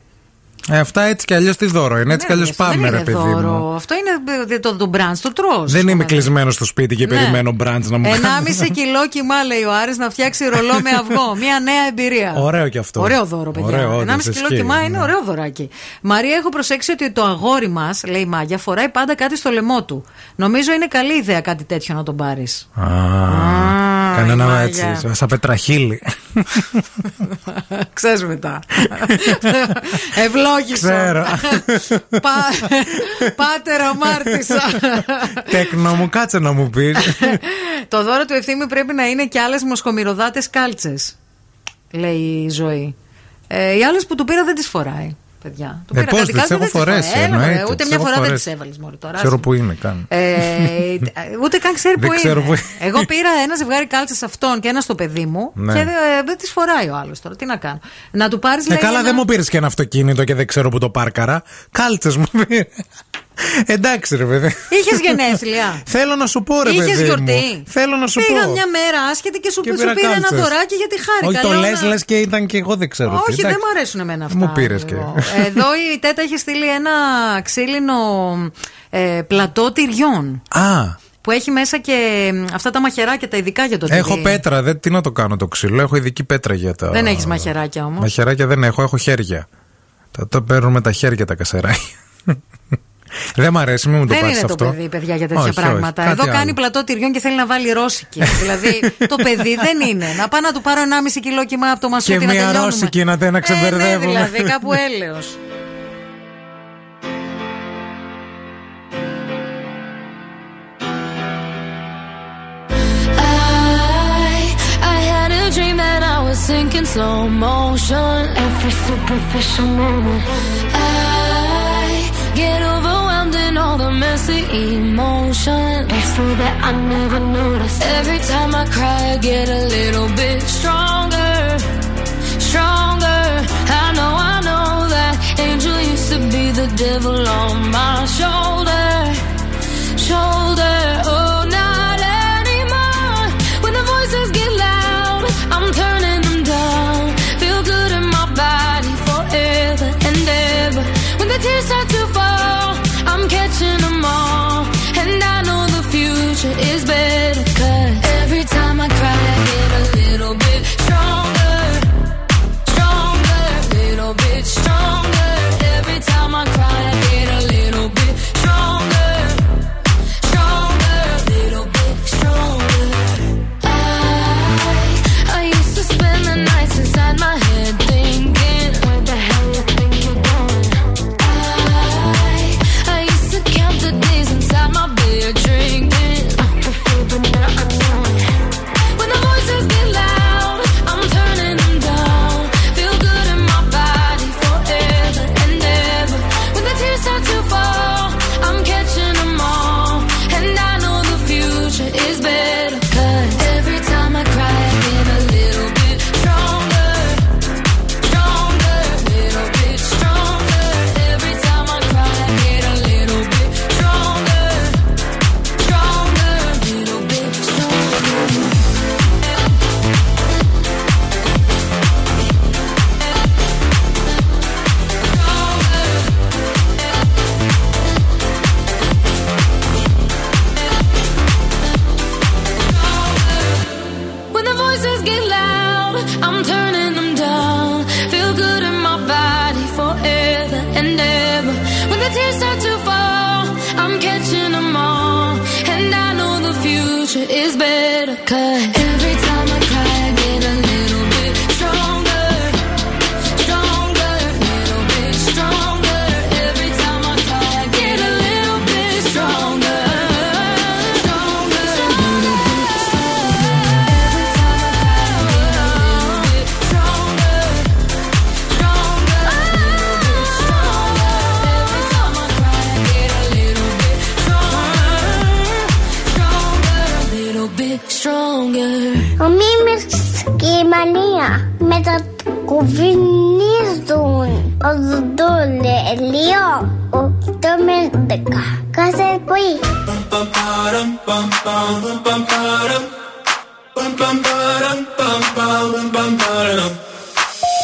Ε, αυτά έτσι κι αλλιώς τι δώρο είναι. Έτσι κι αλλιώς πάμε, Ναι, δεν ρε είναι παιδί δώρο. μου. Αυτό είναι ε, το, το μπραντ, το τρώ. Δεν είμαι κλεισμένο στο σπίτι και Ναι. περιμένω μπραντ να μου κάνει. 1,5 κιλό κοιμά, λέει ο Άρης, να φτιάξει ρολό με αυγό. Μια νέα εμπειρία. Ωραίο κι αυτό. Ωραίο δώρο, παιδιά. Ωραίο, 1,5 όντως, κιλό ισχύει. κοιμά είναι ωραίο δωράκι. Μαρία, έχω προσέξει ότι το αγόρι μας, λέει η Μάγια, φοράει πάντα κάτι στο λαιμό του. Νομίζω είναι καλή ιδέα κάτι τέτοιο να τον πάρεις. Α, Κανένα Μάγια. έτσι, σαν πετραχίλι. Ξέρεις μετά. Ευλόγησα. Ξέρω. Πα- Πάτερ αμάρτησα. Τέκνο μου, κάτσε να μου πεις. Το δώρο του ευθύμη πρέπει να είναι και άλλες μοσχομυρωδάτε κάλτσες. Λέει η ζωή. Ε, οι άλλες που του πήρα δεν τις φοράει. Παιδιά. Του Ε, πήρα πώς, κάτι τις κάλτσες, έχω δεν τις φοράει. φορέσει, Έλα, εννοείται, μωρέ, Ούτε τις μια έχω φορά δεν φορέσει. τις έβαλες μόνο τώρα. Ξέρω άσε. που είναι καν. Ε, ούτε καν ξέρει Δεν που ξέρω είναι. που είναι. Εγώ πήρα ένα ζευγάρι κάλτσες αυτόν και ένα στο παιδί μου Ναι. και δεν, δεν τις φοράει ο άλλος τώρα. Τι να κάνω. Να του πάρεις Ε, καλά, δεν μου πήρες και ένα αυτοκίνητο και δεν ξέρω που το πάρκαρα. Κάλτσες μου πήρε. Εντάξει, ρε παιδί. Είχες γενέθλια. Θέλω να σου πω, ρε Είχες παιδί. μου. γιορτή. Θέλω να σου Πήγα πω. μια μέρα άσχετη και σου, Και σου πήρα πήρε ένα κάλτσες. δωράκι γιατί χάρηκα. Όχι, το Λέω λες, να- λες και ήταν και εγώ δεν ξέρω. τι. Όχι, δεν Εντάξει. μου αρέσουν εμένα αυτά. Μου πήρε και. εγώ. Εδώ η Τέτα έχει στείλει ένα ξύλινο ε, πλατό τυριών. Α, Που έχει μέσα και μ, αυτά τα μαχαιράκια τα ειδικά για το τυρί. έχω πέτρα. Δεν, τι να το κάνω το ξύλο. Έχω ειδική πέτρα για τα. Δεν έχεις μαχαιράκια όμως. Μαχαιράκια δεν έχω, έχω χέρια. Τα, τα παίρνουν με τα χέρια τα κασεράκια. Δεν μ' αρέσει, μην μου το Δεν πάρει είναι αυτό. το παιδί, παιδιά, για τέτοια Όχι, όχι, πράγματα. κάτι Εδώ άλλο. κάνει πλατό τυριών και θέλει να βάλει ρώσικη. δηλαδή το παιδί δεν είναι. Να πάω να του πάρω 1,5 κιλό κοιμά από το Και μασούτι να μία τελειώνουμε. ρώσικη να τε να Ε, ναι, ξεμπερδεύουμε. δηλαδή κάπου έλεος. I, I had a dream that I was sinking slow motion. Every superficial moment. I get overwhelmed in all the messy emotions. So that I never notice. Every time I cry, I get a little bit stronger. Stronger. I know, I know that angel used to be the devil on my shoulder. Shoulder.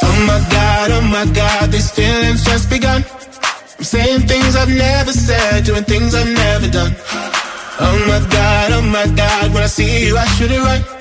Oh my god, oh my god, these feelings just begun. I'm saying things I've never said, doing things I've never done. Oh my god, oh my god, when I see you I should it right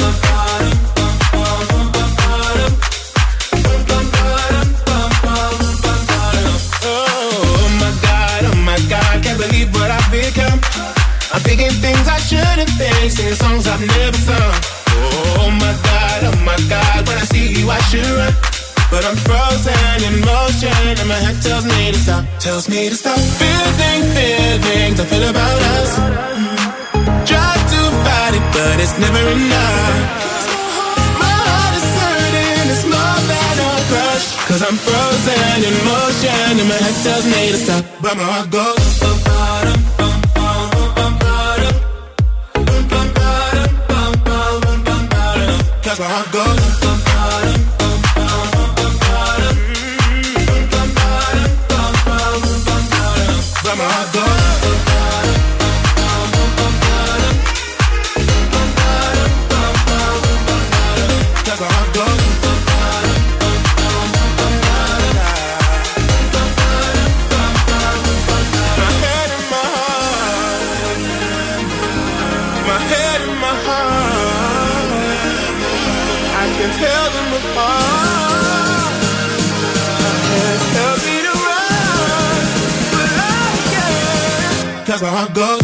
Thinking things I shouldn't think, singing songs I've never sung. Oh my god, oh my god, when I see you I should run. But I'm frozen in motion and my head tells me to stop, tells me to stop. Feeling, feelings I feel about us. Try to fight it, but it's never enough. My heart is it's more than a crush. Cause I'm frozen in motion and my head tells me to stop, but my heart goes. that's where I go. Can't. Cause my heart goes.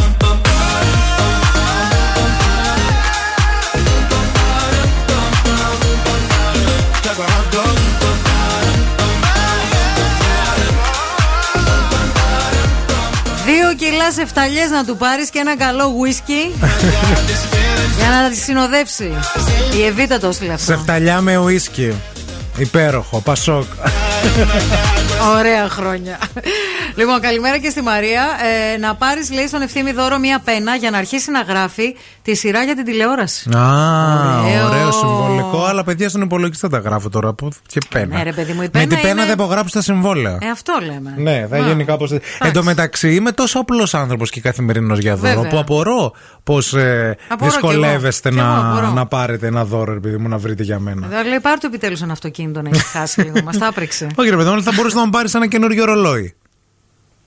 Cause my heart goes. Δύο κιλά σεφταλιέ να του πάρεις και ένα καλό whisky για να τη συνοδεύσει. Η Εβίτα το έστειλε αυτό. Σεφταλιά με ουίσκι. Υπέροχο, πασόκ. Ωραία χρόνια. Λοιπόν, καλημέρα και στη Μαρία. Ε, να πάρεις, λέει, στον ευθύμη δώρο μία πένα για να αρχίσει να γράφει τη σειρά για την τηλεόραση. Α, Ωραίο. ωραίο συμβολικό. Αλλά παιδιά στον υπολογιστή τα γράφω τώρα. Από και πένα. Ναι, ρε παιδί μου, η Με την πένα πένα είναι- δεν υπογράψω τα συμβόλαια. Ε, αυτό λέμε. Ναι, θα Α, γίνει κάπω. Εν τω μεταξύ είμαι τόσο απλός άνθρωπος και καθημερινός για δώρο Βέβαια. που απορώ πω ε, Απορώ δυσκολεύεστε κι εγώ. Κι εγώ να, απορώ. να πάρετε ένα δώρο, επειδή μου να βρείτε για μένα. Δεν λέει, πάρ' το επιτέλους ένα αυτοκίνητο να έχει χάσει λίγο. Μας τα άπρεξε. Όχι, ρε παιδί μου, θα μπορούσε να μου πάρεις ένα καινούριο ρολόι.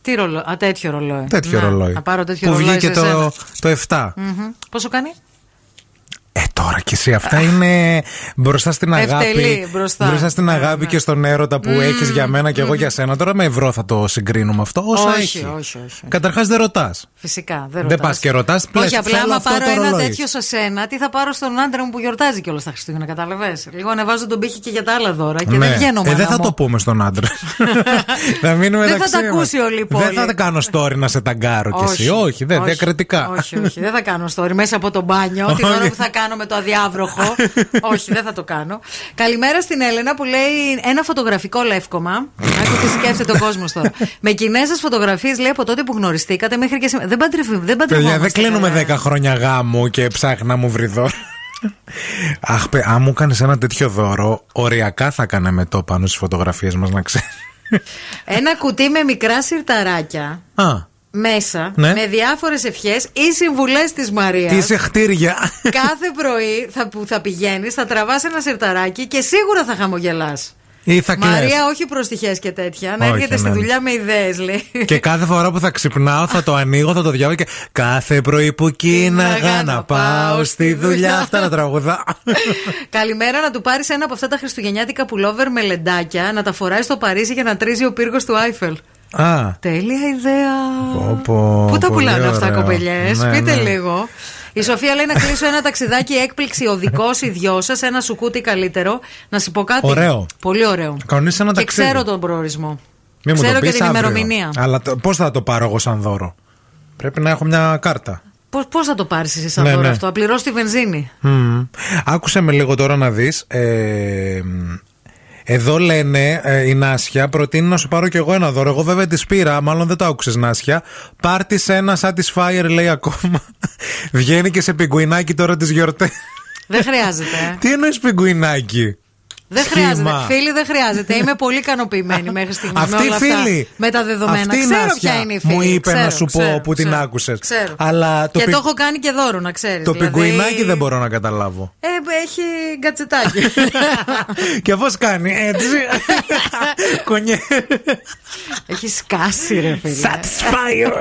Τι ρολόι. Α, τέτοιο ρολόι. Τέτοιο Ναι, ρολόι. Να πάρω τέτοιο που ρολόι. βγήκε σε το, σένα. το 7. Μμμ. Πόσο κάνει; Ε, τώρα κι εσύ, αυτά είναι μπροστά στην αγάπη. Ευτελή, μπροστά. στην Ναι, αγάπη και στον έρωτα που Μμμ, έχεις για μένα και εγώ για σένα. Τώρα με ευρώ θα το συγκρίνουμε αυτό. Όσα όχι, έχει. όχι, όχι. Καταρχάς δεν ρωτάς. Φυσικά. Δεν, Δεν ρωτάς. πας και ρωτάς. Όχι, απλά άμα αυτό πάρω το ένα ρολόι. τέτοιο σε σένα, τι θα πάρω στον άντρα μου που γιορτάζει κιόλας τα Χριστούγεννα, κατάλαβες; Λίγο ανεβάζω τον πύχη και για τα άλλα δώρα και Ναι. δεν βγαίνω ε, μόνο. δεν θα το πούμε στον άντρα. θα μείνουμε Δεν θα μεταξύ τα μας. ακούσει όλη η πόλη. Δεν θα κάνω story να σε ταγκάρω κι εσύ. Όχι, δεν, διακριτικά. Όχι, όχι, δεν θα κάνω story μέσα από το μπάνιο. την ώρα που θα κάνω με το αδιάβροχο. όχι, δεν θα το κάνω. Καλημέρα στην Έλενα που λέει ένα φωτογραφικό λεύκομα. Άκου τι σκέφτεται ο κόσμο τώρα. με κοινέ σα φωτογραφίες λέει από τότε που γνωριστήκατε μέχρι και σήμερα. Δεν παντρευ- δεν Παιδιά, παντρευόμαστε. δεν κλείνουμε καλά. 10 χρόνια γάμου και ψάχνει να μου βρει δώρο. Αχ, παι, αν μου κάνεις ένα τέτοιο δώρο, οριακά θα κάναμε το πάνω στις φωτογραφίες μας, να ξέρεις. Ένα κουτί με μικρά σιρταράκια Α, μέσα Ναι. με διάφορες ευχές ή συμβουλές της Μαρίας. τι σε χτύρια. Κάθε πρωί θα, που θα πηγαίνεις, θα τραβάς ένα σιρταράκι και σίγουρα θα χαμογελάς. Ή θα κλαις. Μαρία, όχι προστιχές και τέτοια. Να Όχι, έρχεται στη ναι. δουλειά με ιδέες, λέει. Και κάθε φορά που θα ξυπνάω θα το ανοίγω, θα το διάβω και κάθε πρωί που κίναγα να πάω στη δουλειά. Αυτά να τραγουδά. Καλημέρα να του πάρεις ένα από αυτά τα χριστουγεννιάτικα πουλόβερ με λεντάκια, να τα φοράει στο Παρίσι για να τρίζει ο πύργος του Άιφελ. Α, Τέλεια ιδέα. πω, πω, Πού τα πολύ πουλάνε αυτά, ωραίο. κοπελιές; Ναι, Πείτε ναι. λίγο. Η Σοφία λέει να κλείσω ένα ταξιδάκι έκπληξη οδικός ή δυο σας, ένα σουκούτι καλύτερο. Να σου πω κάτι. Ωραίο. Πολύ ωραίο. Κανονίσε ένα Και ταξίδι. ξέρω τον προορισμό. Μη μου ξέρω το και πεις την αύριο. ημερομηνία. Αλλά πώς θα το πάρω εγώ σαν δώρο; Πρέπει να έχω μια κάρτα. Πώς πώς θα το πάρεις εσύ σαν Ναι, δώρο ναι. αυτό, απληρώσει τη βενζίνη. Μμμ. Άκουσε με λίγο τώρα να δεις ε, Εδώ λένε ε, η Νάσια προτείνει να σου πάρω κι εγώ ένα δώρο. Εγώ βέβαια τη πήρα, μάλλον δεν το άκουσες Νάσια. Πάρ' σε ένα Satisfyer λέει ακόμα. Βγαίνει και σε πιγκουινάκι τώρα τις γιορτές. Δεν χρειάζεται. ε. Τι εννοείς πιγκουινάκι; Δεν Σχήμα. χρειάζεται. Φίλοι, δεν χρειάζεται. Είμαι πολύ ικανοποιημένη μέχρι στιγμής. με Αυτή όλα η αυτά. φίλη. Με τα δεδομένα. Αυτή η ξέρω Νάσια ποια είναι η φίλη. μου είπε Ξέρω, να σου πω ξέρω, που την ξέρω. άκουσες. Ξέρω. Αλλά το, και πι- το έχω κάνει και δώρο, να ξέρεις. το πιγκουινάκι δεν μπορώ να καταλάβω. Ε, έχει γκατσετάκι. και πώ κάνει, έτσι. Κονιέ. έχει σκάσει, ρε φίλε. Satisfyer.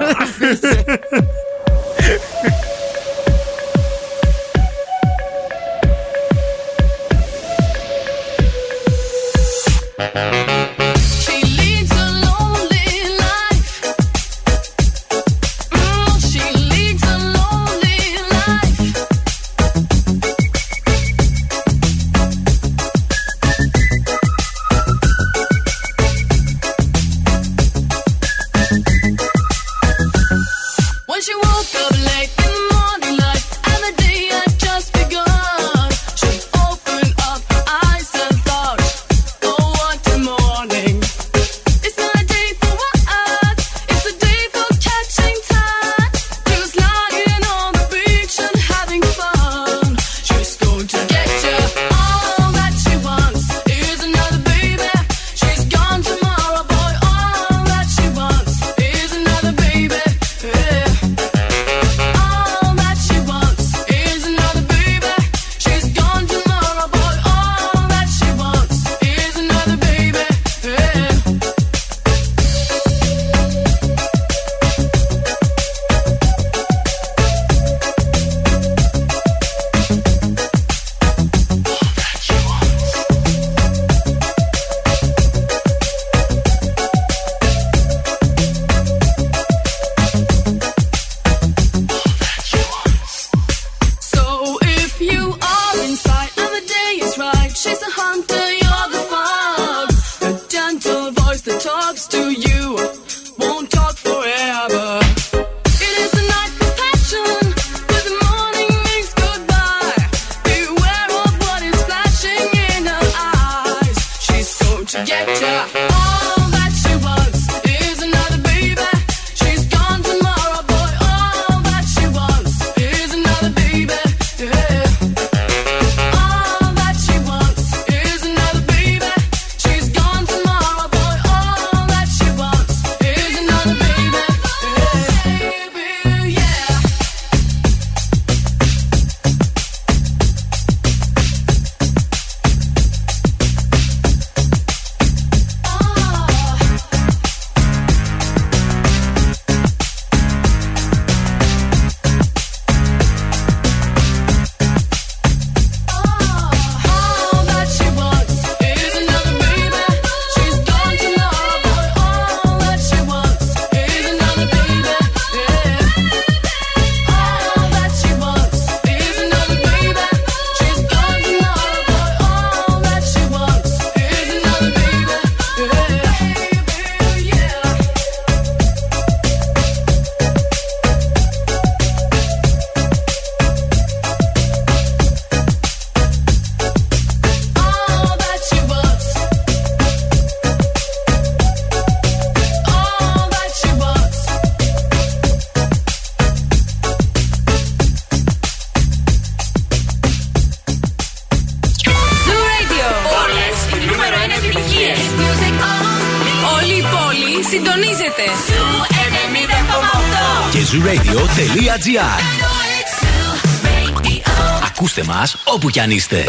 κι αν είστε.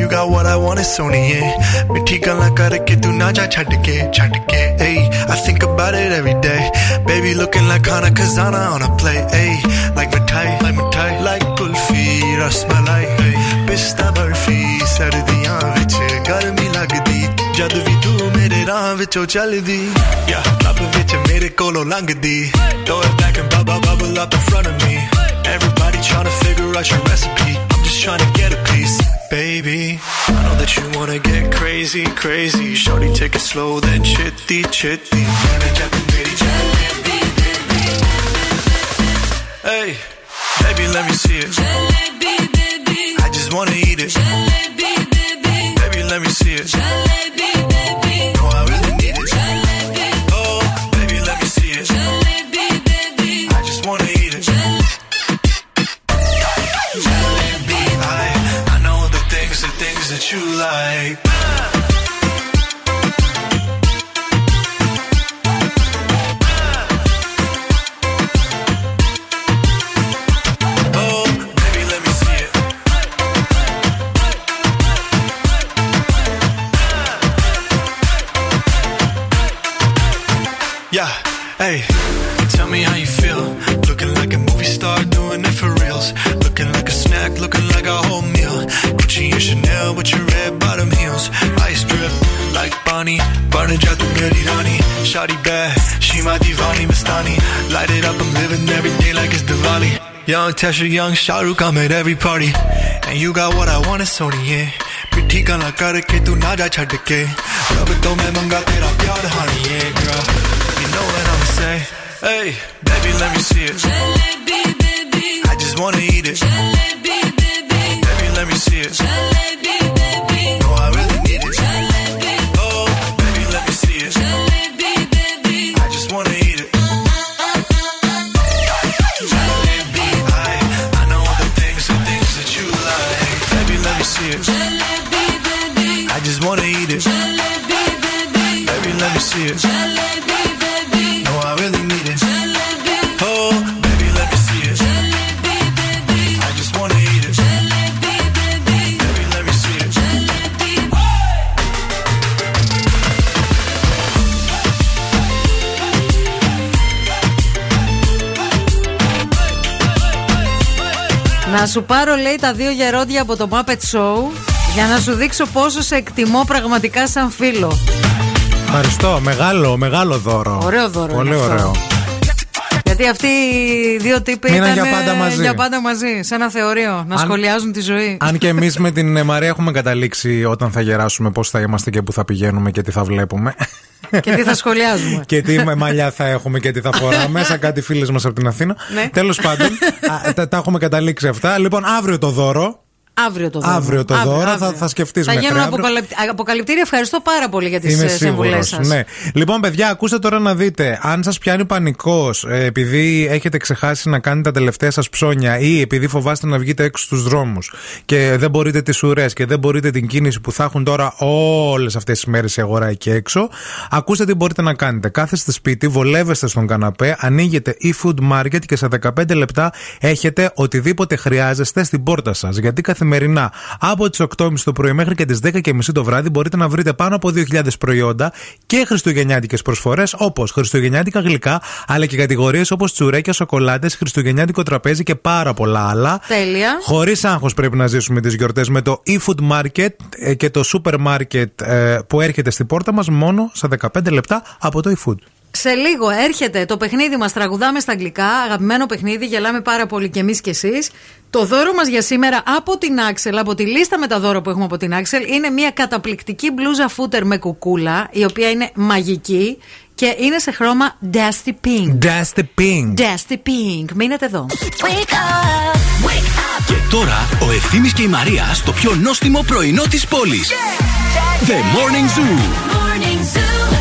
You got what I want, it's only yeah. karke tu करके तू ना जा hey, I think about it every day. Baby looking like Hana Kazana on a play. Hey, like मिठाई like मिठाई like kulfi rasmalai, hey, पिस्ता बर्फी सर्दियां विच गर्मी ਜਦ ਵੀ ਤੂੰ ਮੇਰੇ ਰਾਹ ਵਿੱਚੋਂ ਚੱਲਦੀ yeah ਲੱਭ ਵਿੱਚ ਮੇਰੇ ਕੋਲੋਂ ਲੰਘਦੀ throw it back and bubble bubble up in front of me everybody trying to figure out your recipe I'm just trying to get a piece baby I know that you wanna get crazy crazy shorty take it slow then chitty chitty Hey, baby, let me see it. I just wanna eat it. Baby, let me see it. like it's Diwali. Young Tesha, young Shahrukh, I'm at every party. And you got what I want, it's Sony, yeah. पिट्ठी गला करके तू ना जा छड़ के अब तो मैं मंगा तेरा प्यार honey, yeah, girl. You know what I'm say? Hey, baby, let me see it. Jalebi, baby. I just wanna eat it. Jalebi, Σου πάρω, λέει, τα δύο γερόντια από το Muppet Show για να σου δείξω πόσο σε εκτιμώ πραγματικά σαν φίλο. Ευχαριστώ. Μεγάλο, μεγάλο δώρο. Ωραίο δώρο Πολύ είναι αυτό. ωραίο. Γιατί αυτοί οι δύο τύποι Μείναν ήταν για πάντα μαζί. για πάντα μαζί, σε ένα θεωρείο, να Αν- σχολιάζουν τη ζωή. Αν και εμείς με την ε, Μαρία έχουμε καταλήξει όταν θα γεράσουμε πώς θα είμαστε και πού θα πηγαίνουμε και τι θα βλέπουμε. Και τι θα σχολιάζουμε. και τι με μαλλιά θα έχουμε και τι θα φοράμε, σαν κάτι φίλες μας από την Αθήνα. Ναι. Τέλος πάντων, α, τα, τα έχουμε καταλήξει αυτά. Λοιπόν, αύριο το δώρο. Αύριο το δώρο. Αύριο το δώρο, θα- θα σκεφτείς Θα μέχρι γίνουν αύριο. αποκαλυπ- αποκαλυπτήρια. Ευχαριστώ πάρα πολύ για τις Είμαι συμβουλές σίγουρος. σας. Ναι. Λοιπόν, παιδιά, ακούστε τώρα να δείτε. Αν σας πιάνει πανικός επειδή έχετε ξεχάσει να κάνετε τα τελευταία σας ψώνια ή επειδή φοβάστε να βγείτε έξω στους δρόμους και δεν μπορείτε τις ουρές και δεν μπορείτε την κίνηση που θα έχουν τώρα όλες αυτές τις μέρες η αγορά εκεί έξω, ακούστε τι μπορείτε να κάνετε. Κάθεστε σπίτι, βολεύεστε στον καναπέ, ανοίγετε e-food market και σε 15 λεπτά έχετε οτιδήποτε χρειάζεστε στην πόρτα σας. Γιατί καθημερινά από τις 8.30 το πρωί μέχρι και τις 10.30 το βράδυ μπορείτε να βρείτε πάνω από 2.000 προϊόντα και χριστουγεννιάτικες προσφορές όπως χριστουγεννιάτικα γλυκά, αλλά και κατηγορίες όπως τσουρέκια, σοκολάτες, χριστουγεννιάτικο τραπέζι και πάρα πολλά άλλα. Τέλεια. Χωρίς άγχος πρέπει να ζήσουμε τις γιορτές με το e-food market ε, και το super market ε, που έρχεται στην πόρτα μας μόνο στα 15 λεπτά από το e-food. Σε λίγο έρχεται το παιχνίδι μας. Τραγουδάμε στα αγγλικά. Αγαπημένο παιχνίδι. Γελάμε πάρα πολύ κι εμείς κι εσείς. Το δώρο μας για σήμερα από την Axel, από τη λίστα με τα δώρα που έχουμε από την Axel, είναι μια καταπληκτική μπλούζα φούτερ με κουκούλα, η οποία είναι μαγική και είναι σε χρώμα Dusty Pink. Dusty Pink. Dusty Pink. Μείνετε εδώ. Wake up, wake up. Και τώρα ο Ευθύμης και η Μαρία στο πιο νόστιμο πρωινό της πόλης. The Morning Zoo. Morning Zoo.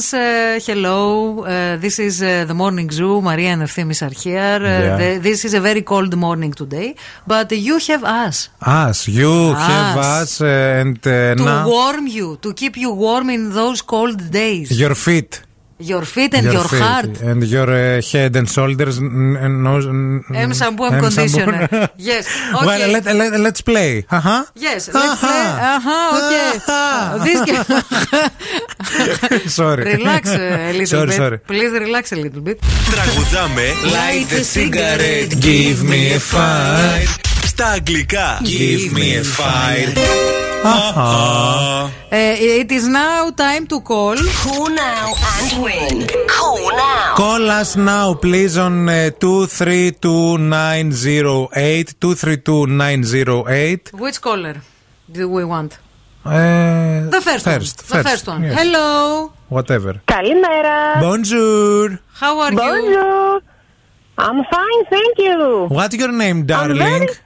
Uh, hello. Uh, this is uh, the Morning Zoo. Maria and Ephemis are here. Uh, Yeah. the- this is a very cold morning today. But you have us Us, you Us. have us uh, and uh, to now warm you, to keep you warm in those cold days. your feet. Your feet and your, feet heart. and your uh, head and shoulders and nose. n- M shampoo and conditioner. yes. Okay. Well, let, let, let's play. Uh-huh. Yes, let's play. Uh-huh, okay. This Sorry. Relax a little Sorry, bit. sorry. Please relax a little bit. Τραγουδάμε Light the cigarette. Give me a fire. στα αγγλικά. Give me a fire. Uh, it is now time to call. Call now and win. Call now. Call us now, please, on uh, 232-908. 232-908. Which caller do we want? Uh, The first, first, one. The first one. yes. Hello. Whatever. Καλημέρα. Bonjour. How are you? Bonjour. I'm fine, thank you. What's your name, darling? very-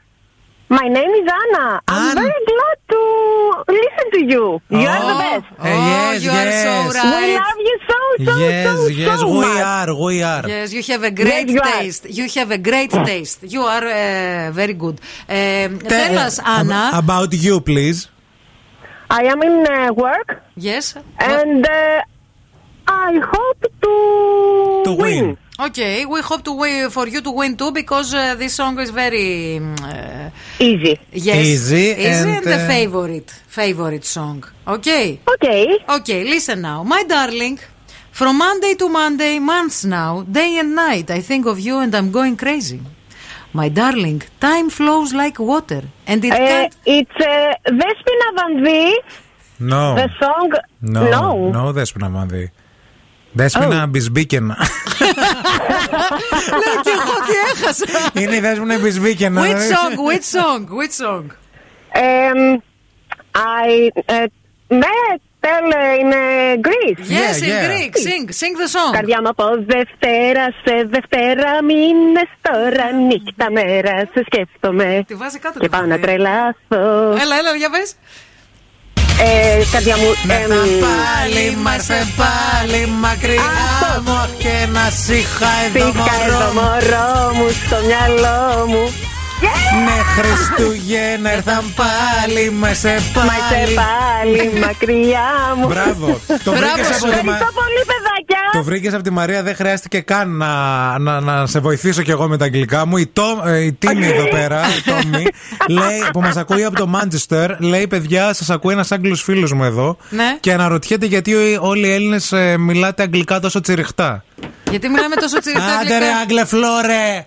My name is Anna. I'm very glad to listen to you. You are the best. Uh, yes, you are yes. so We right. love you so, so, yes, so, yes, so we much. are, we are. Yes, you have a great Yes, you are. taste. You have a great taste. You are uh, very good. Um, tell us, Anna. Ab- about you, please. I am in uh, work yes. and uh, I hope to, To win. Okay, we hope to win for you to win too because uh, this song is very um, uh, Easy. yes, Easy easy and, the uh, favorite favorite song. Okay. Okay. Okay, listen now, my darling. From Monday to Monday, months now, day and night, I think of you and I'm going crazy. My darling, time flows like water, and it Uh, can't. it's uh, Vespina Van Vee, No. the song. No, no. no, Δέσποινα Μανδύ. Δέσποινα Μπισμπίκαινα. Λέω και εγώ τι έχασα. Είναι η Δέσποινα Μπισμπίκαινα. Which song, which song, which song. Um, I uh, may I tell uh, in uh, Greek. Yes, in Greek, sing, sing the song. Καρδιά μου από Δευτέρα σε Δευτέρα μήνες τώρα νύχτα μέρα σε σκέφτομαι Τη βάζει κάτω και τη πάω να φωνή. τρελαθώ. Έλα, έλα, για πες. Ε, καρδιά μου... εμ, Πάλι είμαστε πάλι μακριά μου και να σήχα εδώ Φύγα εδώ μωρό μου. μωρό μου στο μυαλό μου Ναι, Χριστούγεννα ήρθαν πάλι, με σε Μα είσαι πάλι. πάλι μακριά μου Μπράβο. Το Μπράβο βρήκες σου. από τη μα- Ευχαριστώ πολύ παιδάκια Το βρήκες από τη Μαρία, δεν χρειάστηκε καν να, να, να σε βοηθήσω κι εγώ με τα αγγλικά μου. Η, Τό, ε, η Τίμη εδώ πέρα, η Τόμη, λέει, που μας ακούει από το Μάντσεστερ, λέει: Παιδιά, σας ακούει ένας Άγγλος φίλος μου εδώ. Ναι. Και αναρωτιέται γιατί όλοι οι Έλληνες μιλάτε αγγλικά τόσο τσιριχτά. Γιατί μιλάμε τόσο τσιριχτά Άντε ρε, αγγλικά; Άγγλε φλόρε!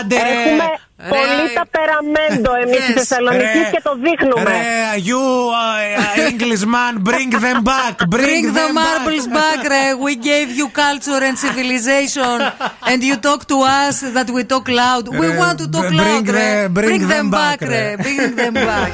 Άντε ρε! Έχουμε πολύ ταπεραμέντο εμείς στη Yes. Θεσσαλονίκη Ρε, και το δείχνουμε Ρε, you uh, Englishman, bring them back! Bring, Bring the them marbles back, Re. We gave you culture and civilization, and you talk to us that we talk loud. We Re, want to talk bring loud, Re. the- bring them back, Re. Re. Bring them back.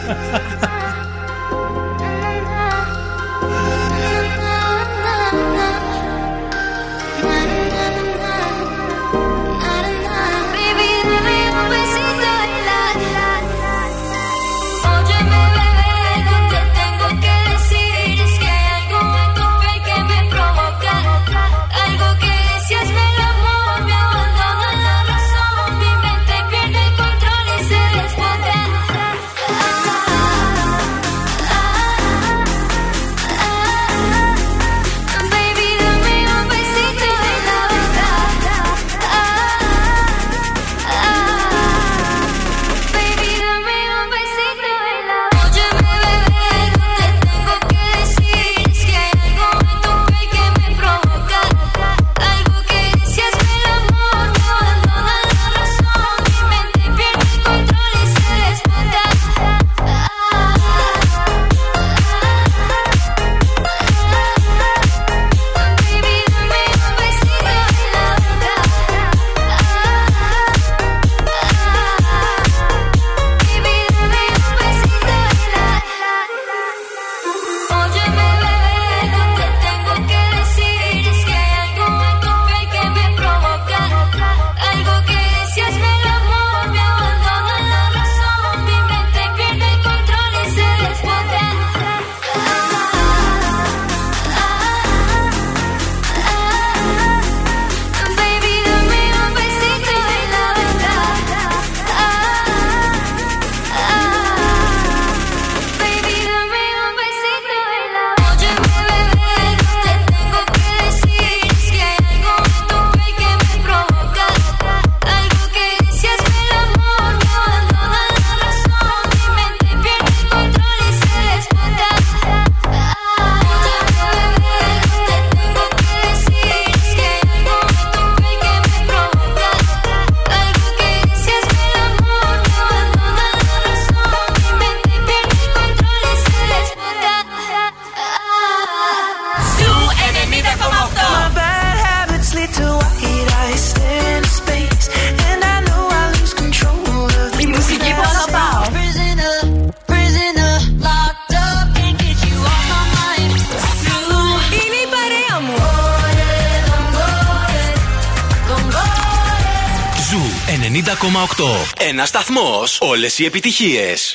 Σταθμό. Όλες οι επιτυχίες.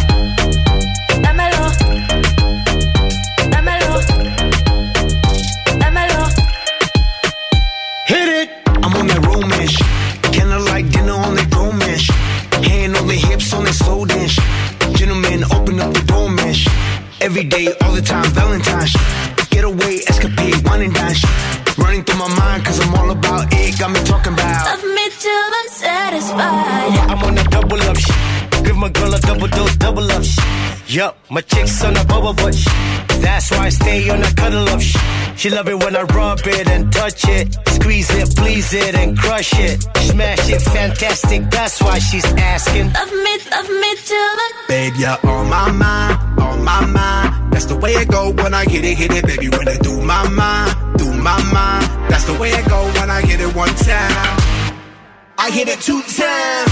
Up the. Every day, all the time, Valentine's. Get away, escapade, wine and dine. Running through my mind, cause I'm all about it. Got me talking about. Love me till I'm satisfied. Yeah, I'm on a double up shit. Give my girl a double dose, double up shit. Yup, my chick's on a bubble butt shit. That's why I stay on a cuddle up shit. She love it when I rub it and touch it. Squeeze it, please it, and crush it. Smash it, fantastic. That's why she's asking. Love me, love me till I'm Babe, you're on my mind, on my mind. That's the way it go when I hit it, hit it, baby. When I do my mind, do my mind. That's the way it go when I hit it one time. I hit it two times,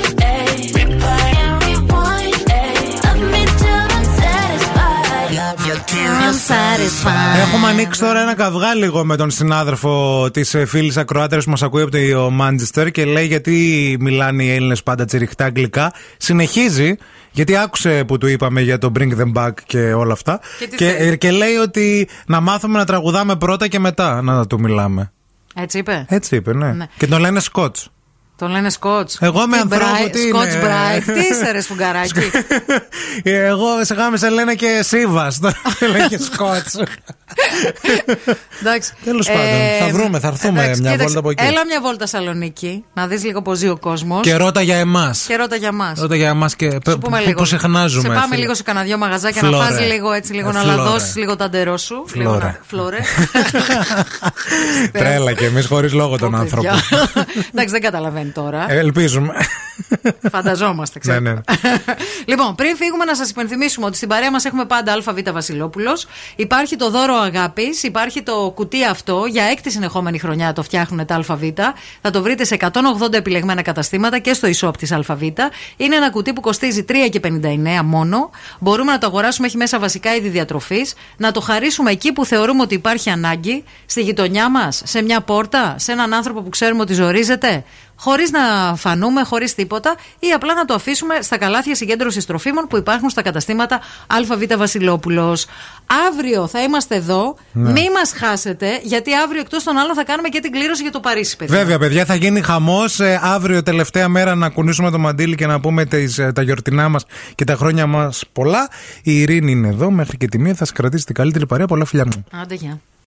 Έχουμε ανοίξει τώρα ένα καυγά λίγο με τον συνάδελφο της φίλης ακροάτρια που μας ακούει από το Μάντζεστερ και λέει γιατί μιλάνε οι Έλληνες πάντα τσιριχτά αγγλικά. Συνεχίζει γιατί άκουσε που του είπαμε για το Bring them back και όλα αυτά. Και τι Και, θέλει; και λέει ότι να μάθουμε να τραγουδάμε πρώτα και μετά να του μιλάμε. Έτσι είπε; Έτσι είπε, ναι. Ναι. Και τον λένε Σκότ. Τον λένε Σκότ. Εγώ με ανθρώπου, τι Σκότ είναι; Μπράιτ. Τι είσαι, ρε σφουγγαράκι. Εγώ σε γάμι σε λένε και Σίβας. Λένε και Σκότ. Εντάξει. Τέλος πάντων, θα βρούμε, θα έρθουμε Ε, εντάξει, μια κοίταξε, βόλτα από εκεί. Έλα μια βόλτα Σαλονίκη, να δεις λίγο πώς ζει ο κόσμος. Και ρώτα για εμάς. Και ρώτα για μα. Ρώτα για εμάς και πώ συχνάζουμε. Σε πάμε φίλε. λίγο σε κανένα δυο μαγαζάκια να Φλόρε. φας λίγο έτσι, λίγο Ε, να φλόρε. λαδώσει λίγο τα ντερό σου. Λίγο Φλόρε. να- Φλόρε. Τρέλα και εμείς χωρίς λόγο τον άνθρωπο. Παιδιά. Εντάξει, δεν καταλαβαίνεις τώρα. Ε, Ελπίζουμε. Φανταζόμαστε, Ναι, ξέρω. ναι. λοιπόν, πριν φύγουμε, να σας υπενθυμίσουμε ότι στην παρέα μας έχουμε πάντα ΑΒ Βασιλόπουλος. Υπάρχει το δώρο αγάπης, υπάρχει το κουτί αυτό. Για έκτη συνεχόμενη χρονιά το φτιάχνουν τα ΑΒ. Θα το βρείτε σε 180 επιλεγμένα καταστήματα και στο e-shop της ΑΒ. Είναι ένα κουτί που κοστίζει 3 και 59 μόνο. Μπορούμε να το αγοράσουμε, έχει μέσα βασικά είδη διατροφής. Να το χαρίσουμε εκεί που θεωρούμε ότι υπάρχει ανάγκη, στη γειτονιά μας, σε μια πόρτα, σε έναν άνθρωπο που ξέρουμε ότι ζορίζεται χωρίς να φανούμε, χωρίς τίποτα, ή απλά να το αφήσουμε στα καλάθια συγκέντρωσης τροφίμων που υπάρχουν στα καταστήματα ΑΒ Βασιλόπουλος. Αύριο θα είμαστε εδώ. Ναι. Μη μας χάσετε, γιατί αύριο εκτός των άλλων θα κάνουμε και την κλήρωση για το Παρίσι, παιδιά. Βέβαια, παιδιά, θα γίνει χαμός. αύριο, τελευταία μέρα, να κουνήσουμε το μαντίλι και να πούμε τις, ε, τα γιορτινά μας και τα χρόνια μας πολλά. Η Ειρήνη είναι εδώ μέχρι και τη μία. Θα σας κρατήσει την καλύτερη παρέα. Πολλά φιλιά μου. Άντε, γεια.